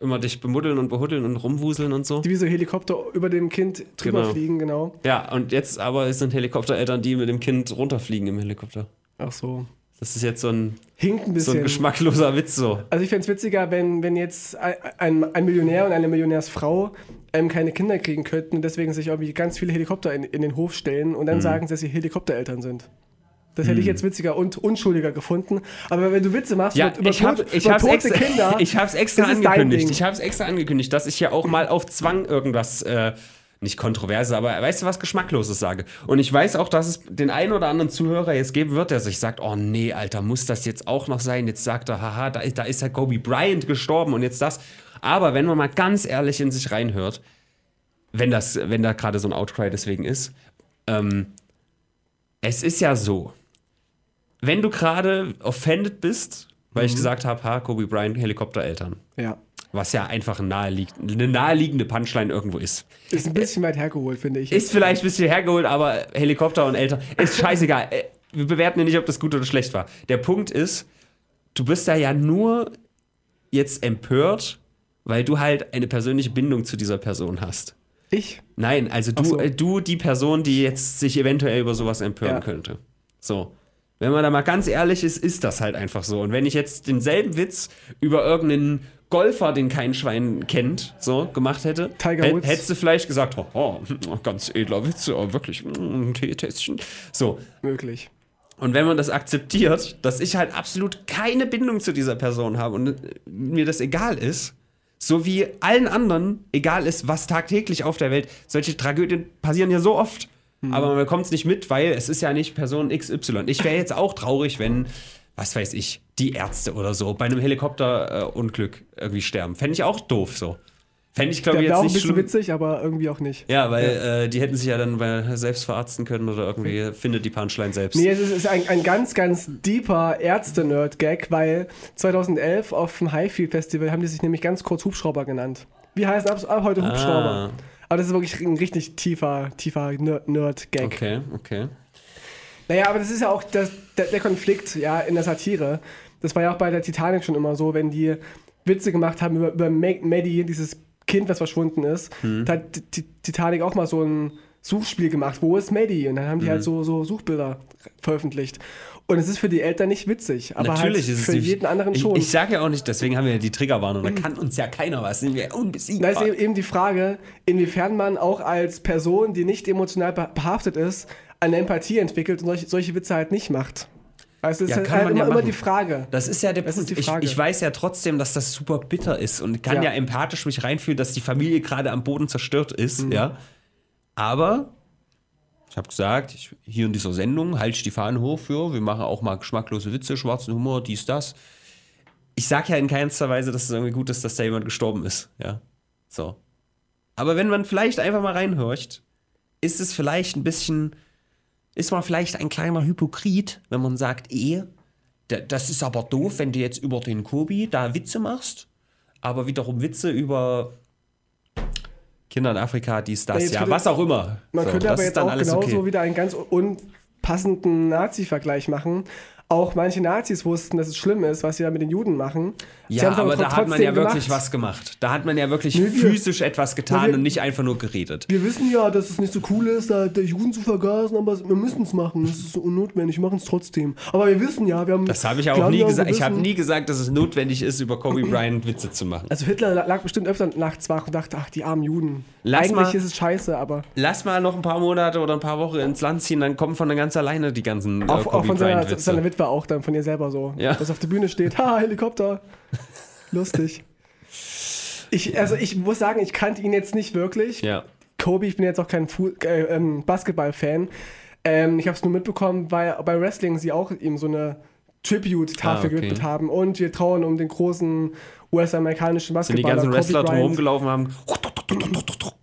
immer dich bemuddeln und behuddeln und rumwuseln und so. Die wie so Helikopter über dem Kind drüber Genau. fliegen, genau. Ja, und jetzt aber sind Helikoptereltern, die mit dem Kind runterfliegen im Helikopter. Ach so. Das ist jetzt so ein, Hinkt ein so bisschen. ein geschmackloser Witz so. Also ich fände es witziger, wenn, wenn jetzt ein, ein, Millionär und eine Millionärsfrau ähm, keine Kinder kriegen könnten und deswegen sich irgendwie ganz viele Helikopter in, in den Hof stellen und dann Mhm. sagen, dass sie Helikoptereltern sind. Das hätte ich jetzt witziger und unschuldiger gefunden. Aber wenn du Witze machst Ja, über, ich, hab, tot- ich über tote extra, Kinder, ich hab's extra das ist dein angekündigt. Ich hab's extra angekündigt, dass ich ja auch mal auf Zwang irgendwas, äh, nicht kontroverse, aber weißt du was, Geschmackloses sage. Und ich weiß auch, dass es den einen oder anderen Zuhörer jetzt geben wird, der sich sagt, oh nee, Alter, muss das jetzt auch noch sein? Jetzt sagt er, haha, da, ist- da ist ja Kobe Bryant gestorben und jetzt das. Aber wenn man mal ganz ehrlich in sich reinhört, wenn das, wenn da gerade so ein Outcry deswegen ist, ähm, es ist ja so, wenn du gerade offended bist, weil Mhm. ich gesagt habe, ha, Kobe Bryant, Helikoptereltern, ja. was ja einfach naheliegt, eine naheliegende Punchline irgendwo ist. Ist ein bisschen weit hergeholt, finde ich. Ist vielleicht ein bisschen hergeholt, aber Helikopter und Eltern, ist scheißegal. Äh, Wir bewerten ja nicht, ob das gut oder schlecht war. Der Punkt ist, du bist da ja nur jetzt empört, weil du halt eine persönliche Bindung zu dieser Person hast. ich? Nein, also du, so. äh, du die Person, die jetzt sich eventuell über sowas empören Ja. könnte. So. Wenn man da mal ganz ehrlich ist, ist das halt einfach so. Und wenn ich jetzt denselben Witz über irgendeinen Golfer, den kein Schwein kennt, so gemacht hätte, Tiger hä- Woods. hättest du vielleicht gesagt, oh, oh, ganz edler Witz, oh, wirklich, mm, Teetässchen. So. Möglich. Und wenn man das akzeptiert, dass ich halt absolut keine Bindung zu dieser Person habe und äh, mir das egal ist, so wie allen anderen egal ist, was tagtäglich auf der Welt, solche Tragödien passieren ja so oft. Aber man bekommt es nicht mit, weil es ist ja nicht Person XY. Ich wäre jetzt auch traurig, wenn, was weiß ich, die Ärzte oder so bei einem Helikopterunglück irgendwie sterben. Fände ich auch doof so. Fände ich, glaube ich, jetzt auch ein nicht bisschen schlimm. witzig, aber irgendwie auch nicht. Ja, weil Äh, die hätten sich ja dann selbst verarzten können oder irgendwie findet die Punchline selbst. Nee, es ist, ein, ein ganz, ganz deeper Ärzte-Nerd-Gag, weil 2011 auf dem Highfield Festival haben die sich nämlich ganz kurz Hubschrauber genannt. Wir heißen ab, ab heute Hubschrauber. Ah. Aber das ist wirklich ein richtig tiefer, tiefer Ner- Nerd-Gag. Okay, okay. Naja, aber das ist ja auch das, der, der Konflikt ja, in der Satire. Das war ja auch bei der Titanic schon immer so, wenn die Witze gemacht haben über, über Maddie, dieses Kind, was verschwunden ist. Hm. Da hat die Titanic auch mal so ein Suchspiel gemacht. Wo ist Maddie? Und dann haben die Hm. halt so, so Suchbilder veröffentlicht. Und es ist für die Eltern nicht witzig, aber Natürlich halt ist es für jeden anderen ich, schon. Ich sage ja auch nicht, deswegen haben wir ja die Triggerwarnung. Da kann uns ja keiner was. Sind wir da unbesiegbar. ist eben, die Frage, inwiefern man auch als Person, die nicht emotional beh- behaftet ist, eine Empathie entwickelt und solche, solche Witze halt nicht macht. Also es Ja, ist kann halt man immer, ja immer die Frage. Das ist ja der Das Punkt. Ich, ich weiß ja trotzdem, dass das super bitter ist und kann ja, Ja. empathisch mich reinfühlen, dass die Familie gerade am Boden zerstört ist. Mhm. Ja. Aber ich habe gesagt, ich, hier in dieser Sendung halte ich die Fahnen hoch für. Wir machen auch mal geschmacklose Witze, schwarzen Humor, dies, das. Ich sage ja in keinster Weise, dass es irgendwie gut ist, dass da jemand gestorben ist. Ja. So. Aber wenn man vielleicht einfach mal reinhorcht, ist es vielleicht ein bisschen, ist man vielleicht ein kleiner Hypokrit, wenn man sagt, eh, da- das ist aber doof, wenn du jetzt über den Kobi da Witze machst, aber wiederum Witze über Kinder in Afrika, dies, das, ja, was auch immer. Man So, könnte aber jetzt dann auch genauso okay. wieder einen ganz unpassenden Nazi-Vergleich machen. Auch manche Nazis wussten, dass es schlimm ist, was sie da mit den Juden machen. Ja, aber tro- da hat man ja trotzdem wirklich gemacht. was gemacht. Da hat man ja wirklich Nee, wir- physisch etwas getan wir- und nicht einfach nur geredet. Wir wissen ja, dass es nicht so cool ist, da der Juden zu vergasen, aber wir müssen es machen. Es ist so unnotwendig, wir machen es trotzdem. Aber wir wissen ja, wir haben. Das habe ich auch nie gesagt. Ich habe nie gesagt, dass es notwendig ist, über Kobe Bryant Witze zu machen. Also Hitler la- lag bestimmt öfter nachts wach und dachte, ach, die armen Juden. Lass Eigentlich mal- ist es scheiße, aber Lass mal noch ein paar Monate oder ein paar Wochen ins Land ziehen, dann kommen von ganz alleine die ganzen äh, Kobe von Witwe auch dann von ihr selber so. Ja. Dass auf der Bühne steht, ha, Helikopter. Lustig. Ich, also ich muss sagen, ich kannte ihn jetzt nicht wirklich. Ja. Kobe, ich bin jetzt auch kein Fu äh, ähm, Basketball-Fan. Ähm, ich habe es nur mitbekommen, weil bei Wrestling sie auch ihm so eine Tribute-Tafel Ah, okay. gewidmet haben. Und wir trauern um den großen US-amerikanischen Sind die Basketballer ganzen Wrestler Kobe Bryant. gelaufen haben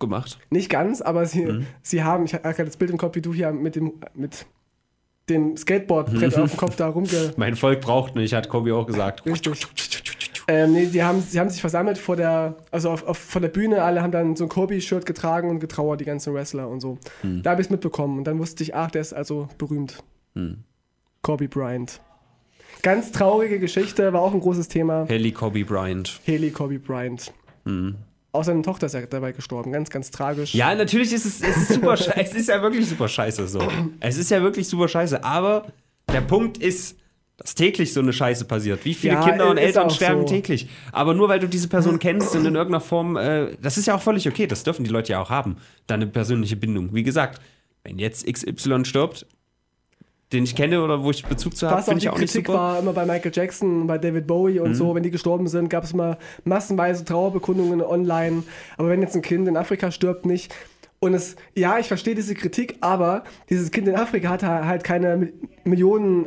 gemacht. Nicht ganz, aber sie, Mhm. sie haben, ich habe gerade das Bild im Kopf, wie du hier mit dem, mit dem Skateboardbrett auf dem Kopf da rumge... Mein Volk braucht nicht, hat Kobe auch gesagt. Richtig. Ähm, nee, die haben, sie haben sich versammelt vor der, also auf, auf, vor der Bühne, alle haben dann so ein Kobe-Shirt getragen und getrauert, die ganzen Wrestler und so. Hm. Da habe ich es mitbekommen und dann wusste ich, ach, der ist also berühmt. Hm. Kobe Bryant. Ganz traurige Geschichte, war auch ein großes Thema. Haley Kobe Bryant. Haley Kobe Bryant. Auch seine Tochter ist ja dabei gestorben, ganz, ganz tragisch. Ja, natürlich ist es, es ist super scheiße. Es ist ja wirklich super scheiße so. Es ist ja wirklich super scheiße. Aber der Punkt ist, dass täglich so eine Scheiße passiert. Wie viele Ja, Kinder und Eltern sterben so. täglich? Aber nur weil du diese Person kennst und in irgendeiner Form, äh, das ist ja auch völlig okay. Das dürfen die Leute ja auch haben. Deine persönliche Bindung. Wie gesagt, wenn jetzt XY stirbt, den ich kenne oder wo ich Bezug zu habe, finde die ich auch nicht Kritik super. Mhm. war, immer bei Michael Jackson, bei David Bowie und so, wenn die gestorben sind, gab es immer massenweise Trauerbekundungen online. Aber wenn jetzt ein Kind in Afrika stirbt, nicht. Und es, ja, ich verstehe diese Kritik, aber dieses Kind in Afrika hatte halt keine Mi- Millionen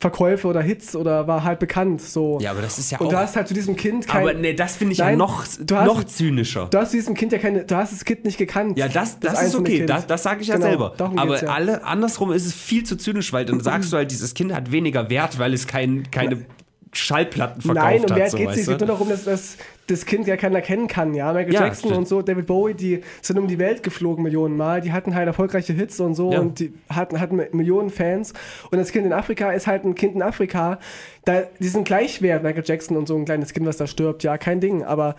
Verkäufe oder Hits oder war halt bekannt. So. Ja, aber das ist ja Und auch. du hast halt zu diesem Kind kein. aber nee, das finde ich ja Nein, noch, du hast- noch zynischer. Du hast zu diesem Kind ja keine, du hast das Kind nicht gekannt. Ja, das, das, ist einzelne okay, Kind. das, das sage ich ja Genau, selber. Aber ja. alle, andersrum ist es viel zu zynisch, weil dann sagst du halt, dieses Kind hat weniger Wert, weil es kein, keine Schallplatten verkauft Nein, um hat. Wert so, geht es geht nur darum, dass, dass das Kind ja keiner kennen kann. Ja, Michael Ja, Jackson stimmt. und so, David Bowie, die sind um die Welt geflogen Millionen Mal. Die hatten halt erfolgreiche Hits und so Ja. und die hatten, hatten Millionen Fans. Und das Kind in Afrika ist halt ein Kind in Afrika. Da, die sind gleichwert, Michael Jackson und so ein kleines Kind, was da stirbt. Ja, kein Ding. Aber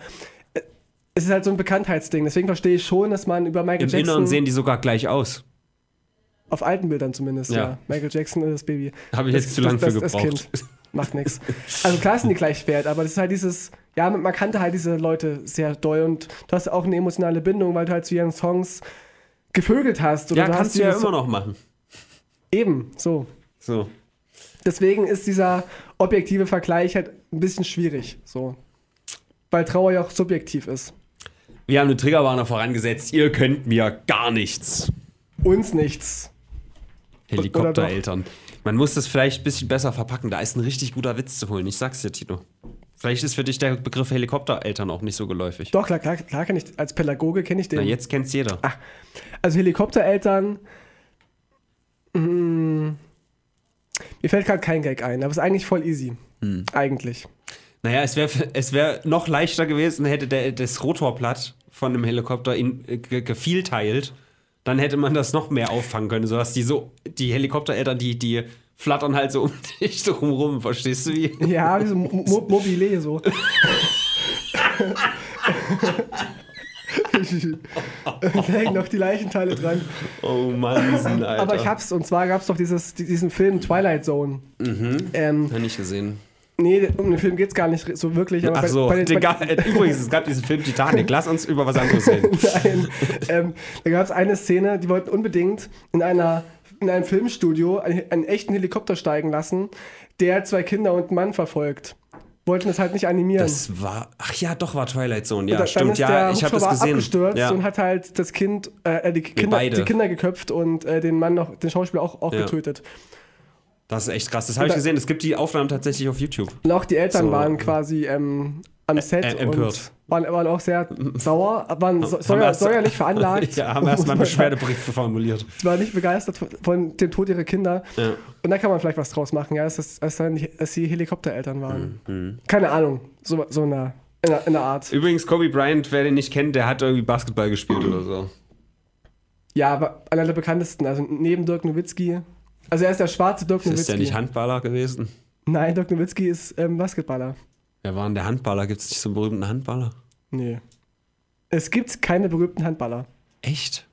äh, es ist halt so ein Bekanntheitsding. Deswegen verstehe ich schon, dass man über Michael Im Jackson Inneren sehen die sogar gleich aus. Auf alten Bildern zumindest, ja. Ja. Michael Jackson ist das Baby. Habe ich Das- jetzt zu lang das- für das- das gebraucht. Kind. Macht nichts. Also klar sind die gleich wert, aber das ist halt dieses, ja, man kannte halt diese Leute sehr doll und du hast auch eine emotionale Bindung, weil du halt zu ihren Songs gevögelt hast. Oder Ja, du kannst du ja immer noch machen. Eben, so. So. Deswegen ist dieser objektive Vergleich halt ein bisschen schwierig, so. Weil Trauer ja auch subjektiv ist. Wir haben eine Triggerwarner vorangesetzt. Ihr könnt mir gar nichts. Uns nichts. Helikoptereltern. Man muss das vielleicht ein bisschen besser verpacken. Da ist ein richtig guter Witz zu holen. Ich sag's dir, Tino. Vielleicht ist für dich der Begriff Helikoptereltern auch nicht so geläufig. Doch, klar, klar, klar kann ich, als Pädagoge kenne ich den. Na, jetzt kennt's jeder. Also Helikoptereltern. mm, mir fällt gerade kein Gag ein, aber es ist eigentlich voll easy. Hm. Eigentlich. Naja, es wäre es wär noch leichter gewesen, hätte der, das Rotorblatt von dem Helikopter ihn äh, ge- gevielteilt. Dann hätte man das noch mehr auffangen können, sodass die so, die Helikoptereltern, die, die flattern halt so um dich drum rum, verstehst du wie? Ja, wie so Mo Mo Mobile so. da hängen noch die Leichenteile dran. Oh Mann, Alter. Aber ich hab's, und zwar gab's doch dieses, diesen Film Twilight Zone. Mhm. Ähm, Hab nicht gesehen. Nee, um den Film geht's gar nicht so wirklich. Aber Ach bei- so, bei den- bei- Digga, äh, übrigens, es gab diesen Film Titanic. Lass uns über was anderes reden. Nein. ähm, da gab es eine Szene, die wollten unbedingt in, einer, in einem Filmstudio einen, einen echten Helikopter steigen lassen, der zwei Kinder und einen Mann verfolgt. Wollten das halt nicht animieren. Das war, ach ja, doch, war Twilight Zone. Ja, da- stimmt, ja, ich habe das gesehen. abgestürzt Ja. und hat halt das Kind, äh, die, Kinder, die Kinder geköpft und äh, den Mann noch, den Schauspieler auch, auch Ja. getötet. Das ist echt krass. Das habe ich gesehen. Es gibt die Aufnahmen tatsächlich auf YouTube. Und auch die Eltern So. waren quasi ähm, am Set äh, empört. und waren, waren auch sehr sauer, waren so, säuer, säuerlich veranlagt. ja, haben erstmal einen Beschwerdebrief formuliert. war nicht begeistert von, dem Tod ihrer Kinder. Ja. Und da kann man vielleicht was draus machen, ja, das, dass, dann dass die Helikoptereltern waren. Mhm. Keine Ahnung, so, so in, der, in, der, in der Art. Übrigens, Kobe Bryant, wer den nicht kennt, der hat irgendwie Basketball gespielt oder so. Ja, aber einer der bekanntesten, also neben Dirk Nowitzki, Also er ist der schwarze Dirk Ist der Nowitzki. nicht Handballer gewesen? Nein, Dirk Nowitzki ist ähm, Basketballer. Wer war denn der Handballer? Gibt es nicht so einen berühmten Handballer? Nee. Es gibt keine berühmten Handballer. Echt?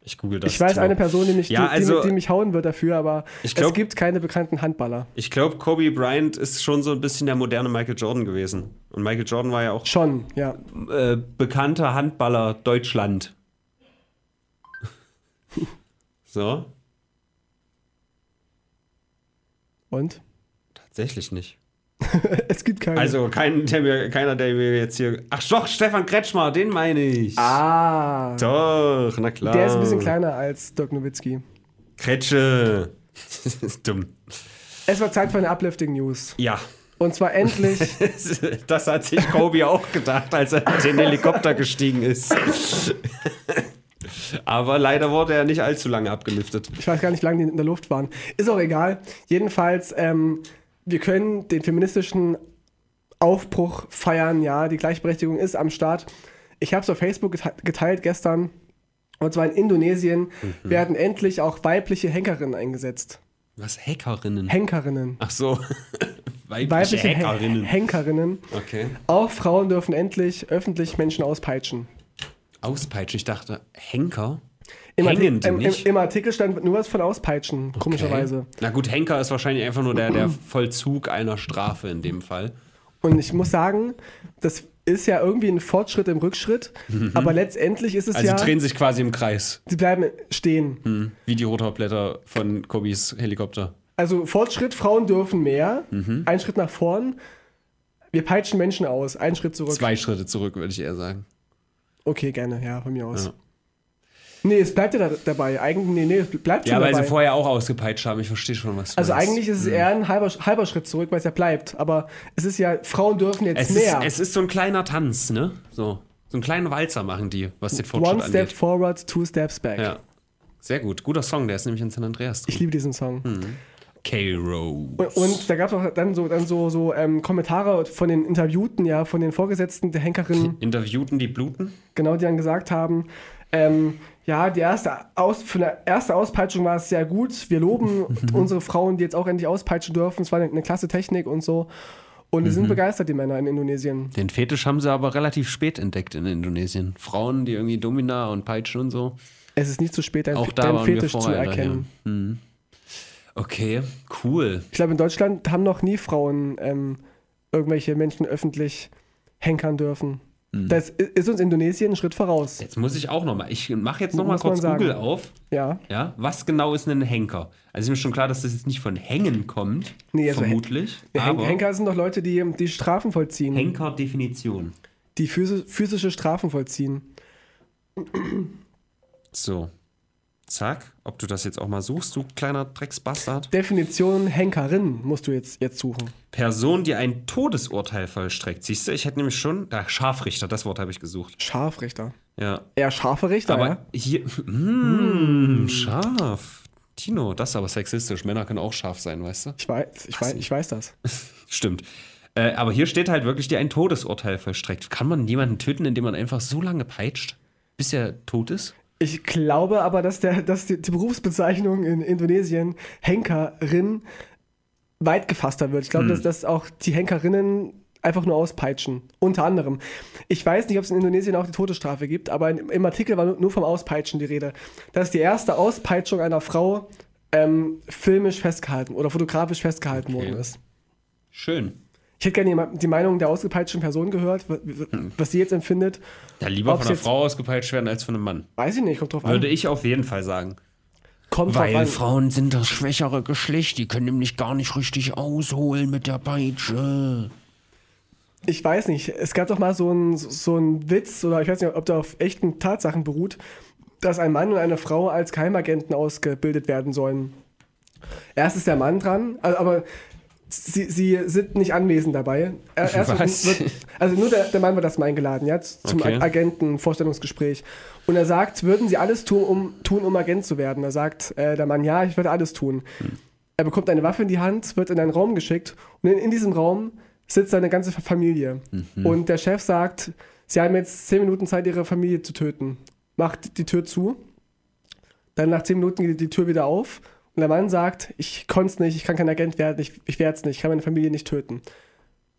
Ich google das. ich weiß eine Person, die mich, Ja, die, also- die, die mich hauen wird dafür, aber Ich glaub- es gibt keine bekannten Handballer. Ich glaube, Kobe Bryant ist schon so ein bisschen der moderne Michael Jordan gewesen. Und Michael Jordan war ja auch Schon, ja. äh, bekannter Handballer Deutschland. so? Und? Tatsächlich nicht. es gibt keine. Also kein, der mir, keiner, der mir jetzt hier. Ach doch, Stefan Kretschmer, den meine ich. ah. Doch, na klar. Der ist ein bisschen kleiner als Dirk Nowitzki. Kretsche. Das ist dumm. Es war Zeit für eine Uplifting News. Ja. Und zwar endlich, Das hat sich Kobe auch gedacht, als er in den Helikopter gestiegen ist. Aber leider wurde er nicht allzu lange abgelüftet. ich weiß gar nicht, wie lange die in der Luft waren. Ist auch egal. Jedenfalls, ähm, wir können den feministischen Aufbruch feiern. Ja, die Gleichberechtigung ist am Start. Ich habe es auf Facebook gete- geteilt gestern. Und zwar in Indonesien Mhm. werden endlich auch weibliche Henkerinnen eingesetzt. Was? Hackerinnen? Henkerinnen. Ach so. Weibliche, Weibliche Hackerinnen. Henkerinnen. Okay. Auch Frauen dürfen endlich öffentlich Menschen auspeitschen. Auspeitschen. Ich dachte, Henker? Im, Hängen Artik die im, im, nicht? Im Artikel stand nur was von Auspeitschen, komischerweise. Okay. Na gut, Henker ist wahrscheinlich einfach nur der, der Vollzug einer Strafe in dem Fall. Und ich muss sagen, das ist ja irgendwie ein Fortschritt im Rückschritt, aber letztendlich ist es Mhm. Also ja, drehen sich quasi im Kreis. sie bleiben stehen. Hm. Wie die Rotorblätter von Kobis Helikopter. Also Fortschritt, Frauen dürfen mehr, Mhm. ein Schritt nach vorn. Wir peitschen Menschen aus, ein Schritt zurück. Zwei Schritte zurück, würde ich eher sagen. Okay, gerne, ja, von mir aus. Ja. Nee, es bleibt ja da, dabei. Eigentlich, nee, nee, es bleibt schon Ja, weil sie vorher auch ausgepeitscht haben. Ich verstehe schon, was du also meinst. eigentlich ist es eher ein halber, halber Schritt zurück, weil es ja bleibt. Aber es ist ja, Frauen dürfen jetzt es mehr. ist, es ist so ein kleiner Tanz, ne? So, so einen kleinen Walzer machen die, was den Fortschritt One step angeht. forward, two steps back. Ja. Sehr gut. Guter Song, der ist nämlich in San Andreas Ich drin. liebe diesen Song. K-Rose. Und, und da gab es auch dann so, dann so, so ähm, Kommentare von den Interviewten, ja, von den Vorgesetzten der Henkerin, Interviewten die Bluten? genau, die dann gesagt haben, ähm, ja, die erste Aus, für eine erste Auspeitschung war es sehr gut. Wir loben unsere Frauen, die jetzt auch endlich auspeitschen dürfen. Es war eine, eine klasse Technik und so. Und die sind begeistert, die Männer in Indonesien. Den Fetisch haben sie aber relativ spät entdeckt in Indonesien. Frauen, die irgendwie Domina und Peitschen und so. Es ist nicht zu spät, deinen wir Fetisch zu erkennen. daher. Hm. Okay, cool. Ich glaube, in Deutschland haben noch nie Frauen ähm, irgendwelche Menschen öffentlich henkern dürfen. Hm. Das ist uns Indonesien ein Schritt voraus. Jetzt muss ich auch nochmal, ich mache jetzt nochmal kurz. Google auf. Ja. Ja, was genau ist denn ein Henker? Also ist mir schon klar, dass das jetzt nicht von Hängen kommt, Nee, also vermutlich. Hen- aber Henker sind doch Leute, die, die Strafen vollziehen. Henker-Definition. die physi physische Strafen vollziehen. So. Zack, ob du das jetzt auch mal suchst, du kleiner Drecksbastard. Definition Henkerin musst du jetzt, jetzt suchen. Person, die ein Todesurteil vollstreckt. Siehst du, ich hätte nämlich schon, da Scharfrichter, das Wort habe ich gesucht. Scharfrichter. Ja. Eher scharfe Richter, Aber ja? hier, mm, scharf. Tino, das ist aber sexistisch. Männer können auch scharf sein, weißt du? Ich weiß, ich weiß, ich weiß das. Stimmt. Äh, aber hier steht halt wirklich, die ein Todesurteil vollstreckt. Kann man jemanden töten, indem man einfach so lange peitscht, bis er tot ist? Ich glaube aber, dass, der, dass die, die Berufsbezeichnung in Indonesien Henkerin weit gefasster wird. Ich glaube, dass, dass auch die Henkerinnen einfach nur auspeitschen. Unter anderem. Ich weiß nicht, ob es in Indonesien auch die Todesstrafe gibt, aber in, im Artikel war nur, nur vom Auspeitschen die Rede. Das ist die erste Auspeitschung einer Frau ähm, filmisch festgehalten oder fotografisch festgehalten Okay. worden ist. Schön. Ich hätte gerne die, die Meinung der ausgepeitschten Person gehört, wa- was sie jetzt empfindet. Ja, lieber von einer Frau ausgepeitscht werden als von einem Mann. Weiß ich nicht, kommt drauf Würde an. ich auf jeden Fall sagen. Kommt drauf an. Frauen sind das schwächere Geschlecht, die können nämlich gar nicht richtig ausholen mit der Peitsche. Ich weiß nicht. Es gab doch mal so einen so einen Witz, oder ich weiß nicht, ob der auf echten Tatsachen beruht, dass ein Mann und eine Frau als Geheimagenten ausgebildet werden sollen. Erst ist der Mann dran, also, aber sie, sie sind nicht anwesend dabei. Er- Erst Was? Wird, also nur der, der Mann wird erstmal eingeladen, ja, zum Okay. Agenten-Vorstellungsgespräch. Und er sagt, würden sie alles tun, um, tun, um Agent zu werden? Da sagt äh, der Mann, ja, ich würde alles tun. Er bekommt eine Waffe in die Hand, wird in einen Raum geschickt und in, in diesem Raum sitzt seine ganze Familie. Und der Chef sagt, sie haben jetzt zehn Minuten Zeit, ihre Familie zu töten. Macht die Tür zu. Dann nach zehn Minuten geht die Tür wieder auf Und der Mann sagt, ich konnte es nicht, ich kann kein Agent werden, ich, ich werde es nicht, ich kann meine Familie nicht töten.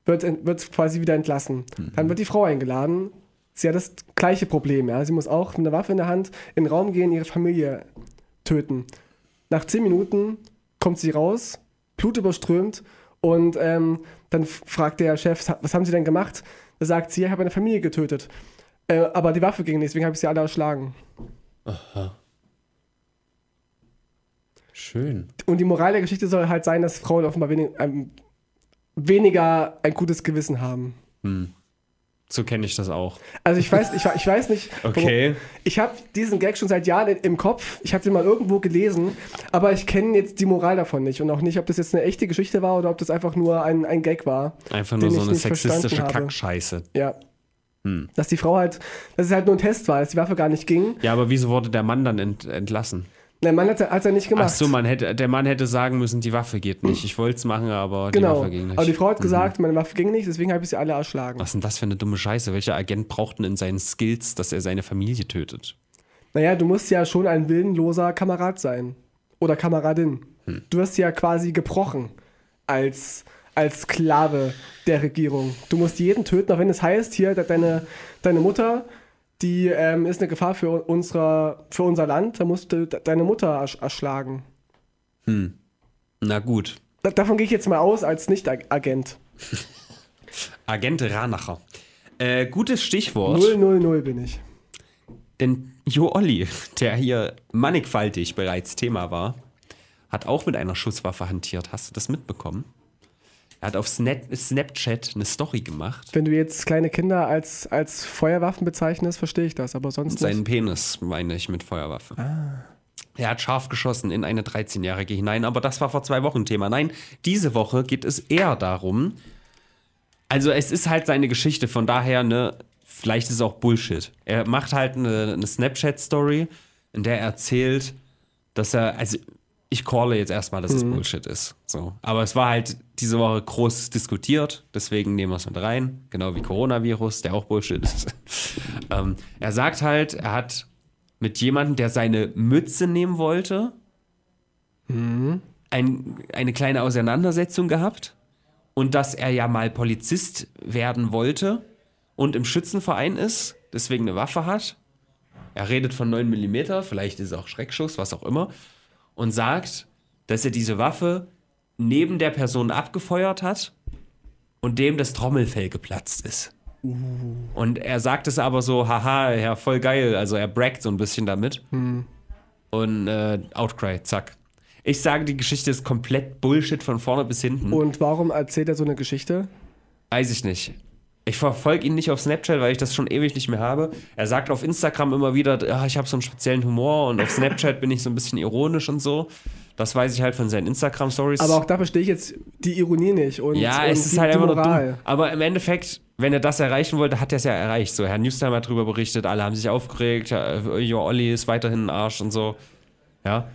Wird, wird quasi wieder entlassen. Dann wird die Frau eingeladen. Sie hat das gleiche Problem. Ja? Sie muss auch mit einer Waffe in der Hand in den Raum gehen, ihre Familie töten. Nach zehn Minuten kommt sie raus, blutüberströmt und ähm, dann fragt der Chef, was haben Sie denn gemacht? Da sagt sie, ich habe eine Familie getötet. Äh, aber die Waffe ging nicht, deswegen habe ich sie alle erschlagen. Schön. Und die Moral der Geschichte soll halt sein, dass Frauen offenbar wenig, ähm, weniger ein gutes Gewissen haben. So kenne ich das auch. Also ich weiß, ich, ich weiß nicht. warum- Okay. Ich habe diesen Gag schon seit Jahren im Kopf. Ich habe den mal irgendwo gelesen, aber ich kenne jetzt die Moral davon nicht und auch nicht, ob das jetzt eine echte Geschichte war oder ob das einfach nur ein, ein Gag war. Einfach nur so eine sexistische. Kackscheiße. Ja. Dass die Frau halt, dass es halt nur ein Test war, dass die Waffe gar nicht ging. Ja, aber wieso wurde der Mann dann ent entlassen? Nein, Mann hat es ja nicht gemacht. Ach so, man hätte, der Mann hätte sagen müssen, die Waffe geht nicht. Ich wollte es machen, aber die genau. Waffe ging nicht. Aber die Frau hat gesagt, meine Waffe ging nicht, deswegen habe ich sie alle erschlagen. Was ist denn das für eine dumme Scheiße? Welcher Agent braucht denn in seinen Skills, dass er seine Familie tötet? Naja, du musst ja schon ein willenloser Kamerad sein. Oder Kameradin. Hm. Du wirst ja quasi gebrochen als, als Sklave der Regierung. Du musst jeden töten, auch wenn es heißt, hier, de- deine, deine Mutter, die ähm, ist eine Gefahr für, unsere, für unser Land, da musst du de- deine Mutter ersch erschlagen. Na gut. Da, davon gehe ich jetzt mal aus als Nicht-Agent. Agent Ranacher. Äh, gutes Stichwort. 000 bin ich. Denn Jo Olli, der hier mannigfaltig bereits Thema war, hat auch mit einer Schusswaffe hantiert. Hast du das mitbekommen? Er hat auf Snap Snapchat eine Story gemacht. Wenn du jetzt kleine Kinder als, als Feuerwaffen bezeichnest, verstehe ich das, aber sonst Seinen nicht. Penis, meine ich, mit Feuerwaffe. Er hat scharf geschossen in eine 13-Jährige hinein, aber das war vor zwei Wochen Thema. Nein, diese Woche geht es eher darum, also es ist halt seine Geschichte, von daher, ne, vielleicht ist es auch Bullshit. Er macht halt eine, eine Snapchat-Story, in der er erzählt, dass er, also ich calle jetzt erstmal, dass es Bullshit ist. So. Aber es war halt diese Woche groß diskutiert, deswegen nehmen wir es mit rein, genau wie Coronavirus, der auch Bullshit ist. ähm, er sagt halt, er hat mit jemandem, der seine Mütze nehmen wollte, ein, eine kleine Auseinandersetzung gehabt und dass er ja mal Polizist werden wollte und im Schützenverein ist, deswegen eine Waffe hat. Er redet von 9 mm, vielleicht ist es auch Schreckschuss, was auch immer, und sagt, dass er diese Waffe neben der Person abgefeuert hat und dem das Trommelfell geplatzt ist. Und er sagt es aber so, haha, ja, voll geil. Also er braggt so ein bisschen damit. Und äh, Outcry, zack. Ich sage, die Geschichte ist komplett Bullshit von vorne bis hinten. Und warum erzählt er so eine Geschichte? Weiß ich nicht. Ich verfolge ihn nicht auf Snapchat, weil ich das schon ewig nicht mehr habe. Er sagt auf Instagram immer wieder, ja, ich habe so einen speziellen Humor und auf Snapchat bin ich so ein bisschen ironisch und so. Das weiß ich halt von seinen Instagram-Stories. Aber auch da verstehe ich jetzt die Ironie nicht. Und, Ja, und es ist halt einfach nur dumm. Aber im Endeffekt, wenn er das erreichen wollte, hat er es ja erreicht. So, Herr Newstime hat darüber berichtet, alle haben sich aufgeregt, Jo Olli ist weiterhin ein Arsch und so. Ja.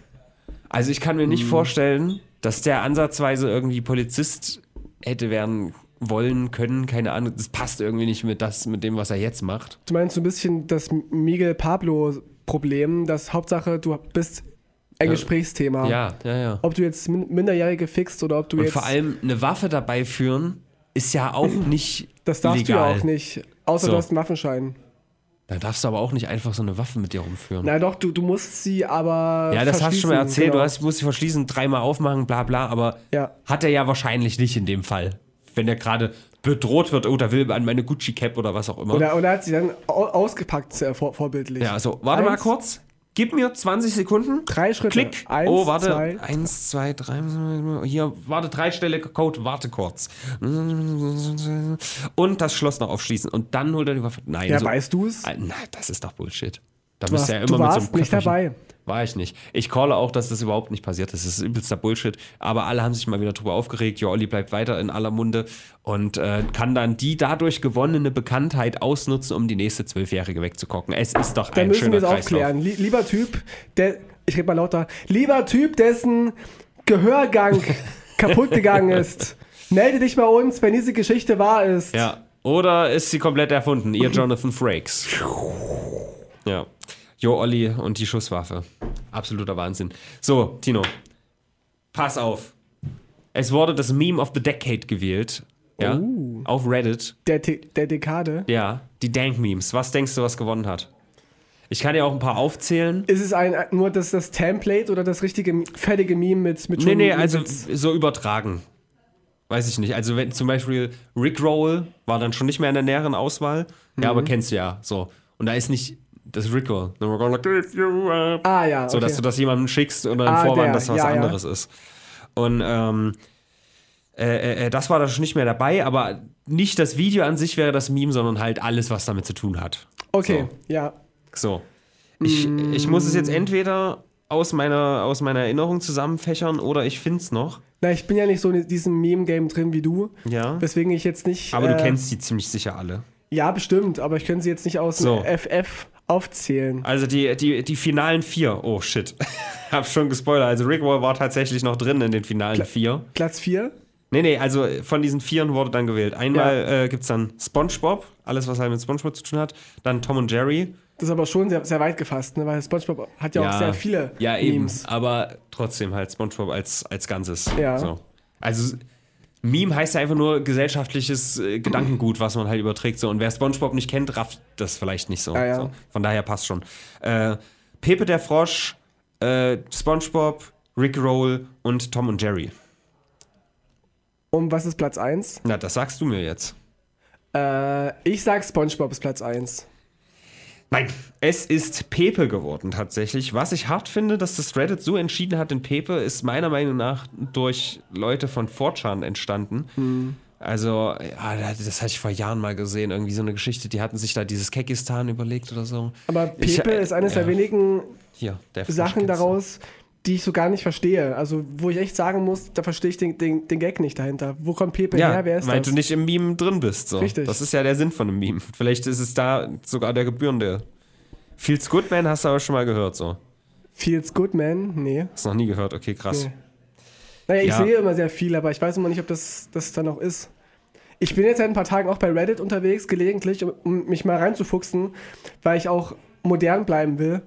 Also ich kann mir nicht vorstellen, dass der ansatzweise irgendwie Polizist hätte werden wollen, können, keine Ahnung. Das passt irgendwie nicht mit, das, mit dem, was er jetzt macht. Du meinst so ein bisschen das Miguel Pablo-Problem, dass Hauptsache du bist ein Ja. Gesprächsthema. Ja, ja, ja. Ob du jetzt Min- Minderjährige fixt oder ob du Und jetzt. vor allem eine Waffe dabei führen, ist ja auch nicht das darfst legal. du ja auch nicht. Außer So. du hast einen Waffenschein. Da darfst du aber auch nicht einfach so eine Waffe mit dir rumführen. Na doch, du, du musst sie aber. Ja, das hast du schon mal erzählt. genau. Du hast, musst sie verschließen, dreimal aufmachen, bla bla. Aber Ja. hat er ja wahrscheinlich nicht in dem Fall. Wenn er gerade bedroht wird, oh, da will an meine Gucci-Cap oder was auch immer. Oder, oder hat sie dann au- ausgepackt, sehr vor, vorbildlich. ja, also warte mal Eins, kurz. Gib mir 20 Sekunden. Drei Schritte. Klick. Eins, oh, warte. zwei. Eins, zwei, drei. Hier, warte, drei Stelle Code, warte kurz. Und das Schloss noch aufschließen. Und dann holt er die Waffe. Nein, Ja, so- weißt du es? Nein, das ist doch Bullshit. Da Du bist warst, ja du immer mit so warst einem nicht dabei. War ich nicht. Ich calle auch, dass das überhaupt nicht passiert ist. Das ist übelster Bullshit. Aber alle haben sich mal wieder drüber aufgeregt. Jo, Olli bleibt weiter in aller Munde und äh, kann dann die dadurch gewonnene Bekanntheit ausnutzen, um die nächste Zwölfjährige wegzukocken. Es ist doch Dann ein müssen schöner wir es Kreislauf. aufklären. Lie- lieber Typ, der. Ich rede mal lauter. Lieber Typ, dessen Gehörgang kaputt gegangen ist. Melde dich bei uns, wenn diese Geschichte wahr ist. Ja. Oder ist sie komplett erfunden? Ihr Jonathan Frakes. Ja. Jo, Olli und die Schusswaffe. Absoluter Wahnsinn. So, Tino. Pass auf. Es wurde das Meme of the Decade gewählt. Ja. Oh. Auf Reddit. Der, der Dekade. Ja. Die Dank-Memes. Was denkst du, was gewonnen hat? Ich kann dir auch ein paar aufzählen. Ist es ein, nur das, das Template oder das richtige fertige Meme mit, mit Nee, nee, also so übertragen. Weiß ich nicht. Also wenn zum Beispiel Rick Roll war dann schon nicht mehr in der näheren Auswahl. Ja, Mhm. aber kennst du ja. So. Und da ist nicht das Rick Roll. Then we're gonna give you up. Ah ja, So, okay. dass du das jemandem schickst oder einen Ah, Vorwand, der. dass was Ja, ja. anderes ist. Und ähm, äh, äh, das war da schon nicht mehr dabei, aber nicht das Video an sich wäre das Meme, sondern halt alles, was damit zu tun hat. Okay, ja. So. Ich, ich muss es jetzt entweder aus meiner, aus meiner Erinnerung zusammenfächern oder ich finde es noch. Na, ich bin ja nicht so in diesem Meme-Game drin wie du, Ja. weswegen ich jetzt nicht. Aber du äh, kennst die ziemlich sicher alle. Ja, bestimmt, aber ich könnte sie jetzt nicht aus So. dem FF aufzählen. Also die, die, die finalen vier. Oh shit. Hab schon gespoilert. Also Rick Roll war tatsächlich noch drin in den finalen vier. Platz 4? Nee, nee, also von diesen Vieren wurde dann gewählt. Einmal äh, gibt es dann SpongeBob, alles was halt mit SpongeBob zu tun hat. Dann Tom und Jerry. Das ist aber schon sehr, sehr weit gefasst, ne? weil SpongeBob hat ja, auch sehr viele Ja, eben. Memes. Aber trotzdem halt SpongeBob als, als Ganzes. Ja. So. Also Meme heißt ja einfach nur gesellschaftliches äh, Gedankengut, was man halt überträgt. So. Und wer SpongeBob nicht kennt, rafft das vielleicht nicht so. Ja, ja. so. Von daher passt schon. Äh, Pepe der Frosch, äh, SpongeBob, Rick Roll und Tom und Jerry. Und was ist Platz 1? Na, das sagst du mir jetzt. Äh, ich sag SpongeBob ist Platz 1. Nein, es ist Pepe geworden tatsächlich. Was ich hart finde, dass das Reddit so entschieden hat, denn Pepe ist meiner Meinung nach durch Leute von 4chan entstanden. Also, ja, das hatte ich vor Jahren mal gesehen. Irgendwie so eine Geschichte, die hatten sich da dieses Kekistan überlegt oder so. Aber Pepe Ich, äh, ist eines ja. der wenigen Hier, Sachen daraus, die ich so gar nicht verstehe. Also, wo ich echt sagen muss, da verstehe ich den, den, den Gag nicht dahinter. Wo kommt Pepe Ja, her? Wer ist weil das? du nicht im Meme drin bist. So. Richtig. Das ist ja der Sinn von einem Meme. Vielleicht ist es da sogar der gebührende. Feels Good Man hast du aber schon mal gehört, so. Feels Good Man? Nee. Hast noch nie gehört, okay, krass. Nee. Naja, ich Ja. sehe immer sehr viel, aber ich weiß immer nicht, ob das, das dann noch ist. Ich bin jetzt seit ein paar Tagen auch bei Reddit unterwegs, gelegentlich, um mich mal reinzufuchsen, weil ich auch modern bleiben will.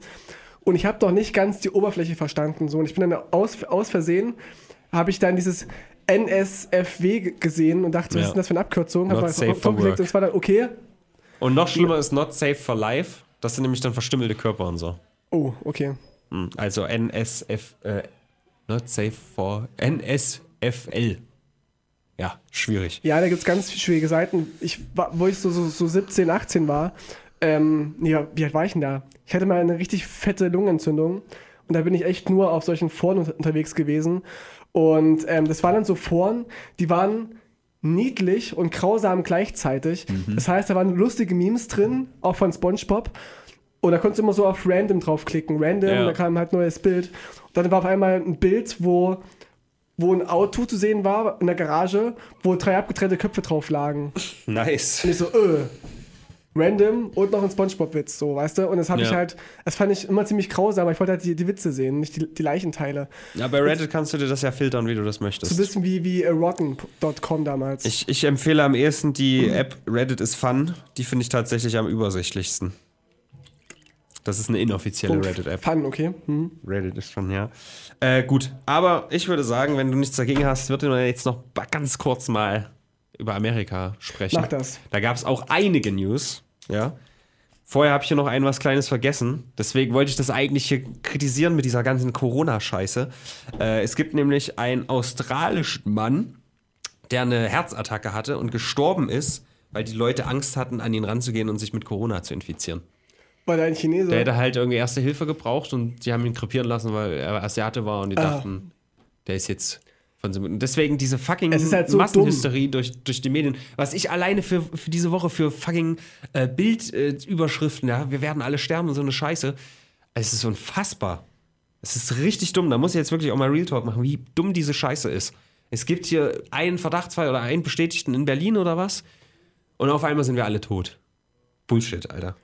Und ich habe doch nicht ganz die Oberfläche verstanden. So. Und ich bin dann aus, aus Versehen, habe ich dann dieses NSFW gesehen und dachte, was Ja. ist denn das für eine Abkürzung? Not Hab mal und es war dann okay. Und noch schlimmer ist Not Safe for Life. Das sind nämlich dann verstümmelte Körper und so. Oh, okay. Hm, Also NSF, äh, Not Safe for NSFL. Ja, schwierig. Ja, da gibt es ganz schwierige Seiten. Ich, wo ich so, so, so 17, 18 war, ähm, nee, wie alt war ich denn da? Ich hatte mal eine richtig fette Lungenentzündung und da bin ich echt nur auf solchen Foren unter- unterwegs gewesen. Und ähm, das waren dann so Foren, die waren niedlich und grausam gleichzeitig. Das heißt, da waren lustige Memes drin, auch von SpongeBob. Und da konntest du immer so auf Random draufklicken. Random, Ja. da kam halt ein neues Bild. Und dann war auf einmal ein Bild, wo, wo ein Auto zu sehen war in der Garage, wo drei abgetrennte Köpfe drauf lagen. Nice. Und ich so, äh, random und noch ein Spongebob-Witz, so, weißt du? Und das habe ich Ja. halt, das fand ich immer ziemlich grausam, aber ich wollte halt die, die Witze sehen, nicht die, die Leichenteile. Ja, bei Reddit kannst du dir das ja filtern, wie du das möchtest. So ein bisschen wie, wie äh, rotten.com damals. Ich, ich empfehle am ehesten die App Reddit is Fun. Die finde ich tatsächlich am übersichtlichsten. Das ist eine inoffizielle. Reddit-App. Fun, okay. Hm. Reddit ist schon, ja. Äh, gut, aber ich würde sagen, wenn du nichts dagegen hast, würde man jetzt noch ganz kurz mal über Amerika sprechen. Mach das. Da gab es auch einige News, ja. Vorher habe ich hier noch ein was Kleines vergessen. Deswegen wollte ich das eigentlich hier kritisieren mit dieser ganzen Corona-Scheiße. Äh, es gibt nämlich einen australischen Mann, der eine Herzattacke hatte und gestorben ist, weil die Leute Angst hatten, an ihn ranzugehen und sich mit Corona zu infizieren. War der ein Chinese? Der hätte halt irgendwie erste Hilfe gebraucht und die haben ihn krepieren lassen, weil er Asiate war und die Ah. dachten, der ist jetzt von so. Und deswegen diese fucking halt so Massenhysterie durch, durch die Medien. Was ich alleine für, für diese Woche für fucking äh, Bildüberschriften, äh, ja, wir werden alle sterben und so eine Scheiße. Es ist unfassbar. Es ist richtig dumm. Da muss ich jetzt wirklich auch mal Real Talk machen, wie dumm diese Scheiße ist. Es gibt hier einen Verdachtsfall oder einen Bestätigten in Berlin oder was und auf einmal sind wir alle tot. Bullshit, Alter.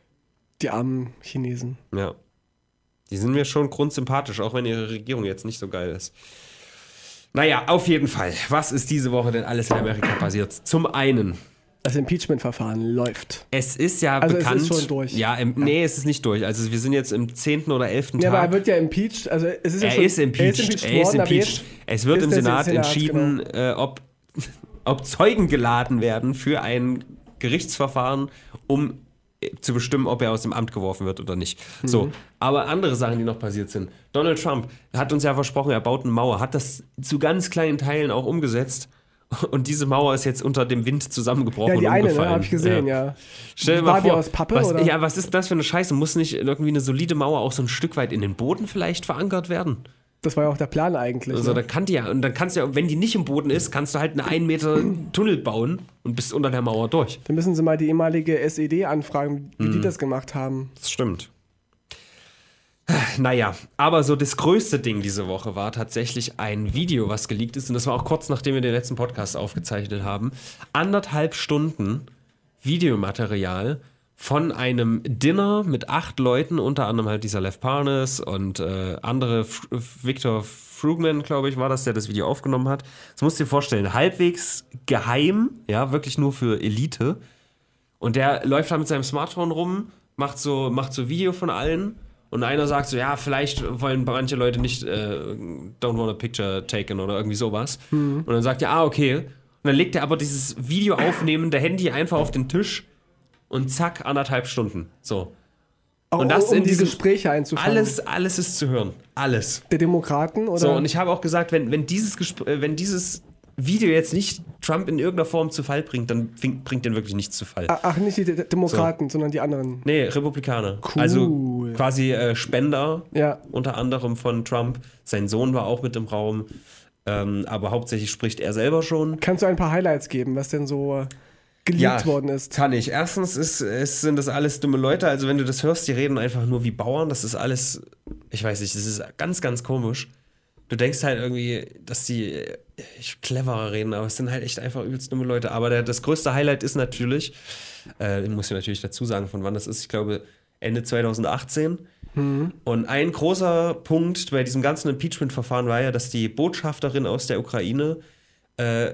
Die armen Chinesen. Ja. Die sind mir schon grundsympathisch, auch wenn ihre Regierung jetzt nicht so geil ist. Naja, auf jeden Fall. Was ist diese Woche denn alles in Amerika passiert? Zum einen Das Impeachment-Verfahren läuft. Es ist ja Also es ist bekannt. schon durch. Ja, im, nee, es ist nicht durch. Also wir sind jetzt im 10. oder 11. Ja, aber er Tag. wird ja impeached. Also es ist ja er, schon, ist impeached. Er ist worden, aber impeached. jetzt Es wird ist im Senat, Senat, entschieden, äh, ob, ob Zeugen geladen werden für ein Gerichtsverfahren, um zu bestimmen, ob er aus dem Amt geworfen wird oder nicht. So, aber andere Sachen, die noch passiert sind. Donald Trump hat uns ja versprochen, er baut eine Mauer, hat das zu ganz kleinen Teilen auch umgesetzt. Und diese Mauer ist jetzt unter dem Wind zusammengebrochen Ja, die und eine, ne, habe ich gesehen, ja. Stell dir War mal die vor, aus Pappe, was, oder? Ja, was ist das für eine Scheiße? Muss nicht irgendwie eine solide Mauer auch so ein Stück weit in den Boden vielleicht verankert werden? Das war ja auch der Plan eigentlich. Also ne? dann kann die ja, und dann kannst du ja, wenn die nicht im Boden ist, kannst du halt einen 1 Meter Tunnel bauen und bist unter der Mauer durch. Dann müssen sie mal die ehemalige SED anfragen, wie Mhm. die das gemacht haben. Das stimmt. Naja, aber so das größte Ding diese Woche war tatsächlich ein Video, was geleakt ist. Und das war auch kurz nachdem wir den letzten Podcast aufgezeichnet haben. Anderthalb Stunden Videomaterial von einem Dinner mit acht Leuten, unter anderem halt dieser Lev Parnes und äh, andere, F Victor Frugman, glaube ich, war das, der das Video aufgenommen hat. Das musst du dir vorstellen, halbwegs geheim, ja, wirklich nur für Elite. Und der läuft da mit seinem Smartphone rum, macht so, macht so Video von allen. Und einer sagt so, ja, vielleicht wollen manche Leute nicht äh, don't want a picture taken oder irgendwie sowas. Und dann sagt er, ah, okay. Und dann legt er aber dieses Video aufnehmende Handy einfach auf den Tisch und zack, anderthalb Stunden. So. Auch, Und das um in die diesem- Gespräche einzufangen. Alles, alles ist zu hören. Alles. Der Demokraten oder? So, und ich habe auch gesagt, wenn, wenn, dieses, Gespr- äh, wenn dieses Video jetzt nicht Trump in irgendeiner Form zu Fall bringt, dann bringt, bringt den wirklich nichts zu Fall. Ach, ach, nicht die De- Demokraten, sondern die anderen. Nee, Republikaner. Cool. Also quasi äh, Spender, Ja. unter anderem von Trump. Sein Sohn war auch mit im Raum. Ähm, aber hauptsächlich spricht er selber schon. Kannst du ein paar Highlights geben, was denn so äh, geleakt worden ist? Kann ich. Erstens ist, ist, sind das alles dumme Leute. Also wenn du das hörst, die reden einfach nur wie Bauern. Das ist alles, ich weiß nicht, das ist ganz, ganz komisch. Du denkst halt irgendwie, dass die äh, cleverer reden, aber es sind halt echt einfach übelst dumme Leute. Aber der, das größte Highlight ist natürlich, äh, ich muss ja natürlich dazu sagen, von wann das ist, ich glaube Ende 2018. Und ein großer Punkt bei diesem ganzen Impeachment-Verfahren war ja, dass die Botschafterin aus der Ukraine äh,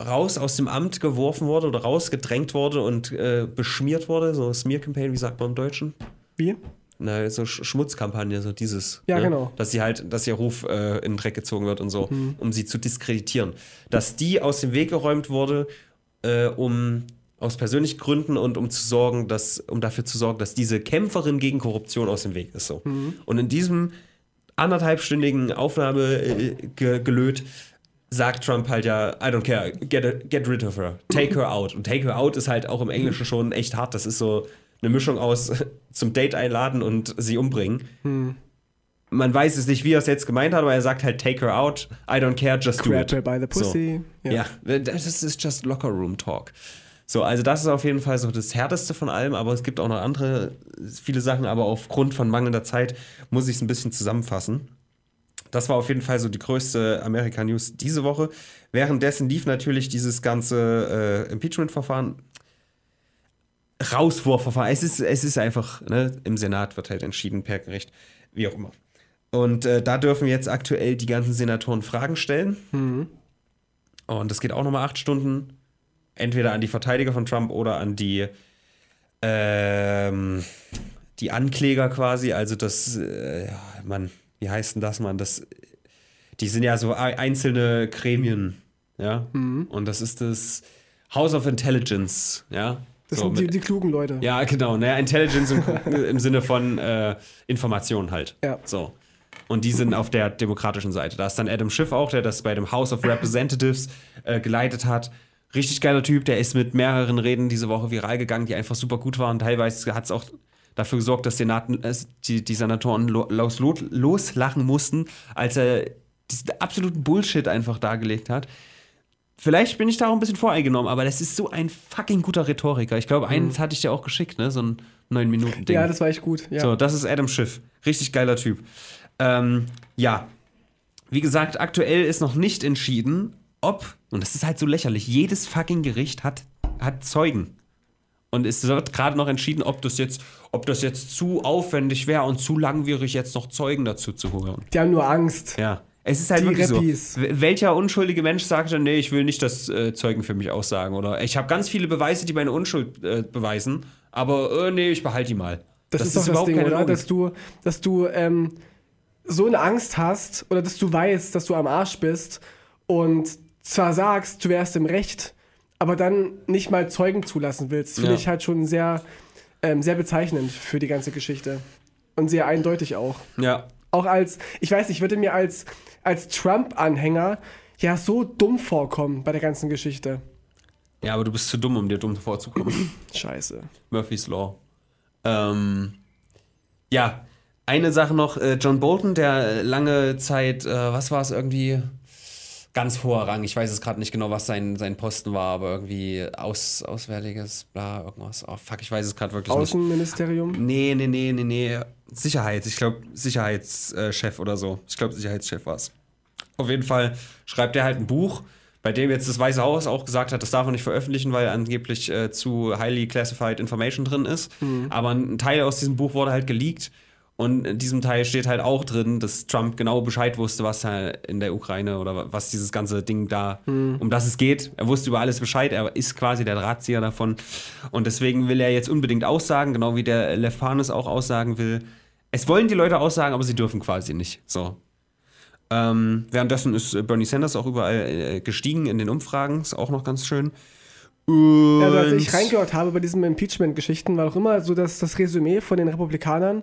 raus aus dem Amt geworfen wurde oder rausgedrängt wurde und äh, beschmiert wurde. So Smear-Campaign, wie sagt man im Deutschen? Wie? Na, so Sch Schmutzkampagne, so dieses. Ja, ne? genau. Dass sie halt, dass ihr Ruf äh, in den Dreck gezogen wird und so, Mhm. um sie zu diskreditieren. Dass die aus dem Weg geräumt wurde, äh, um aus persönlichen Gründen und um zu sorgen, dass, um dafür zu sorgen, dass diese Kämpferin gegen Korruption aus dem Weg ist. So. Mhm. Und in diesem anderthalbstündigen Aufnahme äh, ge gelöt, sagt Trump halt ja, I don't care, get, a- get rid of her, take her out. Und take her out ist halt auch im Englischen schon echt hart. Das ist so eine Mischung aus zum Date einladen und sie umbringen. Man weiß es nicht, wie er es jetzt gemeint hat, aber er sagt halt, take her out, I don't care, just do Grab it. her by the pussy. So. Ja. das ist just locker room talk. So, also das ist auf jeden Fall so das Härteste von allem, aber es gibt auch noch andere, viele Sachen, aber aufgrund von mangelnder Zeit muss ich es ein bisschen zusammenfassen. Das war auf jeden Fall so die größte Amerika-News diese Woche. Währenddessen lief natürlich dieses ganze äh, Impeachment-Verfahren. Rauswurfverfahren. Es ist, es ist einfach, ne, im Senat wird halt entschieden per Gericht, wie auch immer. Und äh, da dürfen jetzt aktuell die ganzen Senatoren Fragen stellen. Und das geht auch nochmal acht Stunden. Entweder an die Verteidiger von Trump oder an die, ähm, die Ankläger quasi. Also das, äh, ja, Mann, wie heißt denn das, Mann? Das, die sind ja so ei- einzelne Gremien, ja. Und das ist das House of Intelligence, ja. Das So, sind die, mit- die klugen Leute. ja, genau. Naja, Intelligence im, im Sinne von äh, Information halt. Ja. So. Und die sind auf der demokratischen Seite. Da ist dann Adam Schiff auch, der das bei dem House of Representatives äh, geleitet hat. Richtig geiler Typ, der ist mit mehreren Reden diese Woche viral gegangen, die einfach super gut waren. Teilweise hat es auch dafür gesorgt, dass Senaten, äh, die, die Senatoren lo, los, lo- loslachen mussten, als er diesen absoluten Bullshit einfach dargelegt hat. Vielleicht bin ich da auch ein bisschen voreingenommen, aber das ist so ein fucking guter Rhetoriker. Ich glaube, eins hatte ich dir auch geschickt, ne? So ein 9-Minuten-Ding. Ja, das war echt gut. Ja. So, das ist Adam Schiff. Richtig geiler Typ. Ähm, ja. Wie gesagt, aktuell ist noch nicht entschieden, ob, und das ist halt so lächerlich, jedes fucking Gericht hat, hat Zeugen. Und es wird gerade noch entschieden, ob das jetzt, ob das jetzt zu aufwendig wäre und zu langwierig, jetzt noch Zeugen dazu zu holen. Die haben nur Angst. Ja. Es ist halt Die wirklich Rappies. so. Welcher unschuldige Mensch sagt dann, nee, ich will nicht, dass äh, Zeugen für mich aussagen? Oder ich habe ganz viele Beweise, die meine Unschuld äh, beweisen, aber äh, nee, ich behalte die mal. Das, ist doch das Ding, oder? Dass du, dass du ähm, so eine Angst hast oder dass du weißt, dass du am Arsch bist und zwar sagst, du wärst im Recht, aber dann nicht mal Zeugen zulassen willst. Finde Ja. ich halt schon sehr, ähm, sehr bezeichnend für die ganze Geschichte. Und sehr eindeutig auch. Ja, Auch als, ich weiß nicht, ich würde mir als, als Trump-Anhänger ja so dumm vorkommen bei der ganzen Geschichte. ja, aber du bist zu dumm, um dir dumm vorzukommen. Scheiße. Murphy's Law. Ähm, ja, eine Sache noch, äh, John Bolton, der lange Zeit, äh, was war es irgendwie, ganz hoher Rang, ich weiß es gerade nicht genau, was sein, sein Posten war, aber irgendwie aus, auswärtiges, bla, irgendwas. Oh, fuck, ich weiß es gerade wirklich nicht. Außenministerium. Nee, nee, nee, nee, nee. Sicherheit. Ich glaube, Sicherheitschef oder so. Ich glaube, Sicherheitschef war es. Auf jeden Fall schreibt er halt ein Buch, bei dem jetzt das Weiße Haus auch gesagt hat, das darf man nicht veröffentlichen, weil angeblich äh, zu highly classified information drin ist. Aber ein Teil aus diesem Buch wurde halt geleakt. Und in diesem Teil steht halt auch drin, dass Trump genau Bescheid wusste, was da in der Ukraine oder was dieses ganze Ding da, um das es geht. Er wusste über alles Bescheid, er ist quasi der Drahtzieher davon. Und deswegen will er jetzt unbedingt aussagen, genau wie der Lev Panis auch aussagen will. Es wollen die Leute aussagen, aber sie dürfen quasi nicht. So. Ähm, währenddessen ist äh, Bernie Sanders auch überall äh, gestiegen in den Umfragen, ist auch noch ganz schön. Und Also als ich reingehört habe bei diesen Impeachment-Geschichten, war auch immer so dass das Resümee von den Republikanern,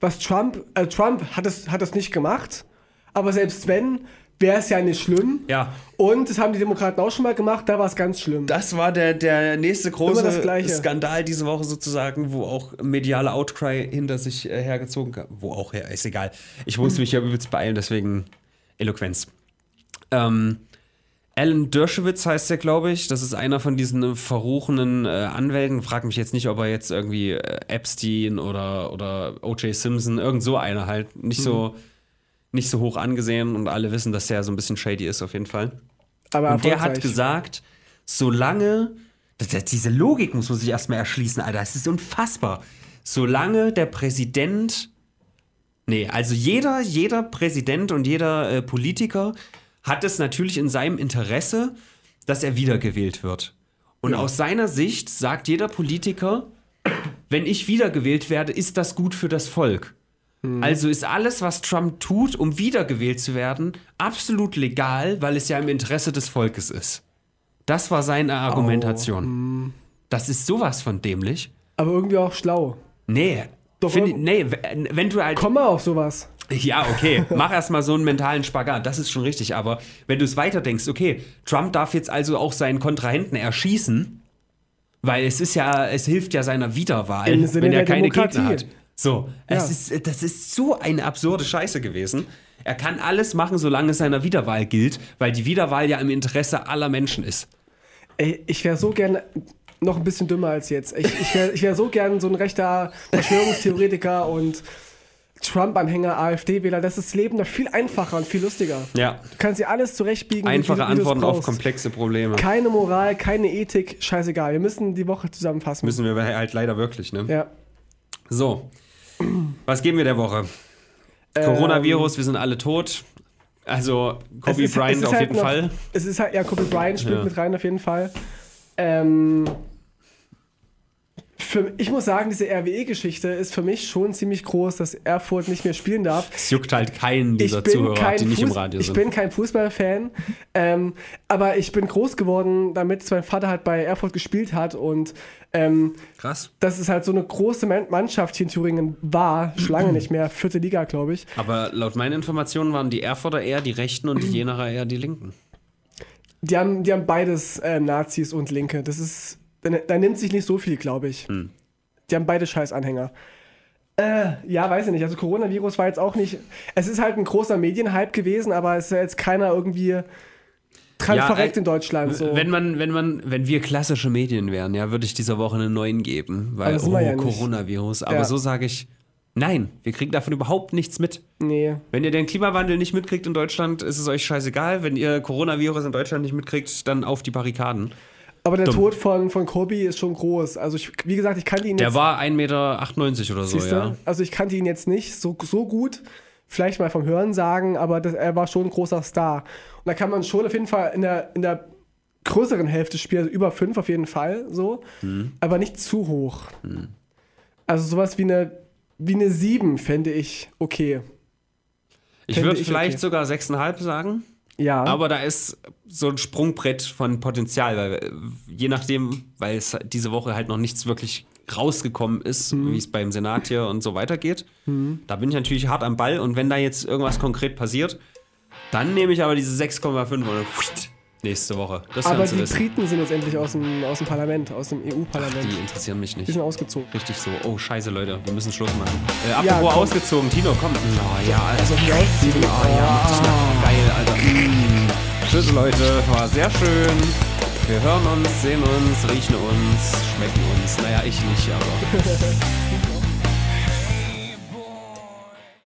was Trump, äh, Trump hat es, hat es nicht gemacht, aber selbst wenn, wäre es ja nicht schlimm. Ja. Und das haben die Demokraten auch schon mal gemacht, da war es ganz schlimm. Das war der, der nächste große das Gleiche. Skandal diese Woche sozusagen, wo auch mediale Outcry hinter sich äh, hergezogen kam. Wo auch her, ist egal. Ich musste mich ja übelst beeilen, deswegen Eloquenz. Ähm, Alan Dershowitz heißt der, glaube ich. Das ist einer von diesen äh, verruchenen äh, Anwälten. Frag mich jetzt nicht, ob er jetzt irgendwie äh, Epstein oder, oder O.J. Simpson, irgend so einer halt. Nicht, so, nicht so hoch angesehen und alle wissen, dass der so ein bisschen shady ist, auf jeden Fall. aber Und der hat gesagt, solange, das, das, diese Logik muss man sich erstmal erschließen, Alter, das ist unfassbar. Solange der Präsident, nee, also jeder, jeder Präsident und jeder äh, Politiker hat es natürlich in seinem Interesse, dass er wiedergewählt wird. Und aus seiner Sicht sagt jeder Politiker, wenn ich wiedergewählt werde, ist das gut für das Volk. Also ist alles, was Trump tut, um wiedergewählt zu werden, absolut legal, weil es ja im Interesse des Volkes ist. Das war seine Argumentation. Das ist sowas von dämlich. Aber irgendwie auch schlau. Nee. Doch, Find, nee, wenn du halt. Komm mal auf sowas. Ja, okay. Mach erstmal so einen mentalen Spagat. Das ist schon richtig. Aber wenn du es weiterdenkst, okay, Trump darf jetzt also auch seinen Kontrahenten erschießen, weil es ist ja, es hilft ja seiner Wiederwahl, wenn er keine Demokratie. Gegner hat. So, es Ja. ist, das ist so eine absurde Scheiße gewesen. Er kann alles machen, solange es seiner Wiederwahl gilt, weil die Wiederwahl ja im Interesse aller Menschen ist. Ey, ich wäre so gern noch ein bisschen dümmer als jetzt. Ich, ich wäre wär so gern so ein rechter Verschwörungstheoretiker und Trump-Anhänger, AfD-Wähler. Das ist das Leben noch viel einfacher und viel lustiger. Ja. Du kannst dir alles zurechtbiegen. Einfache Antworten auf komplexe Probleme. Keine Moral, keine Ethik, scheißegal. Wir müssen die Woche zusammenfassen. Müssen wir halt leider wirklich, ne? ja. So. Was geben wir der Woche? Coronavirus, wir sind alle tot. Also Kobe Ähm, ist- Bryant auf halt jeden noch- Fall. Es ist halt, ja, Kobe Bryant spielt Ja. mit rein auf jeden Fall. Ähm, für, ich muss sagen, diese RWE-Geschichte ist für mich schon ziemlich groß, dass Erfurt nicht mehr spielen darf. Es juckt halt keinen dieser ich bin Zuhörer, kein die nicht im Radio Ich sind. bin kein Fußballfan, ähm, aber ich bin groß geworden, damit mein Vater halt bei Erfurt gespielt hat und ähm, Krass. dass es halt so eine große Man- Mannschaft hier in Thüringen war, schon lange nicht mehr, vierte Liga, glaube ich. Aber laut meinen Informationen waren die Erfurter eher die Rechten und die Jenerer eher die Linken. Die haben, die haben beides äh, Nazis und Linke. Das ist, da, da nimmt sich nicht so viel, glaube ich. Hm. Die haben beide Scheißanhänger. Äh, ja, weiß ich nicht. Also Coronavirus war jetzt auch nicht. Es ist halt ein großer Medienhype gewesen, aber es ist ja jetzt keiner irgendwie dran Ja, verreckt äh, in Deutschland. So. Wenn man, wenn man, wenn wir klassische Medien wären, ja, würde ich dieser Woche einen neuen geben, weil oh, ja. Coronavirus. Aber Ja. so sage ich, nein, wir kriegen davon überhaupt nichts mit. nee. Wenn ihr den Klimawandel nicht mitkriegt in Deutschland, ist es euch scheißegal. Wenn ihr Coronavirus in Deutschland nicht mitkriegt, dann auf die Barrikaden. Aber der Dumm. Tod von, von Kobe ist schon groß. Also, ich, wie gesagt, ich kannte ihn Der jetzt. war 1,98 Meter oder so, ja. Also, ich kannte ihn jetzt nicht so, so gut. vielleicht mal vom Hören sagen, aber das, er war schon ein großer Star. Und da kann man schon auf jeden Fall in der, in der größeren Hälfte spielen, also über fünf auf jeden Fall, so, Hm. aber nicht zu hoch. Also sowas wie eine, wie eine 7 fände ich okay. Ich würde ich vielleicht okay. sogar 6,5 sagen. Ja. Aber da ist so ein Sprungbrett von Potenzial, weil je nachdem, weil es diese Woche halt noch nichts wirklich rausgekommen ist, Mhm. wie es beim Senat hier und so weitergeht, da bin ich natürlich hart am Ball und wenn da jetzt irgendwas konkret passiert, dann nehme ich aber diese 6,5 und nächste Woche. Das aber die wissen. Briten sind jetzt endlich aus dem, aus dem Parlament, aus dem EU-Parlament. Die interessieren mich Die nicht. sind ausgezogen. Richtig so. Oh, scheiße, Leute, wir müssen Schluss machen. Äh, apropos komm. ausgezogen, Tino, komm. Oh, ja, also, oh, ja, mach dich nach. Geil, Alter. Tschüss, Leute, war sehr schön. Wir hören uns, sehen uns, riechen uns, schmecken uns. Naja, ich nicht, aber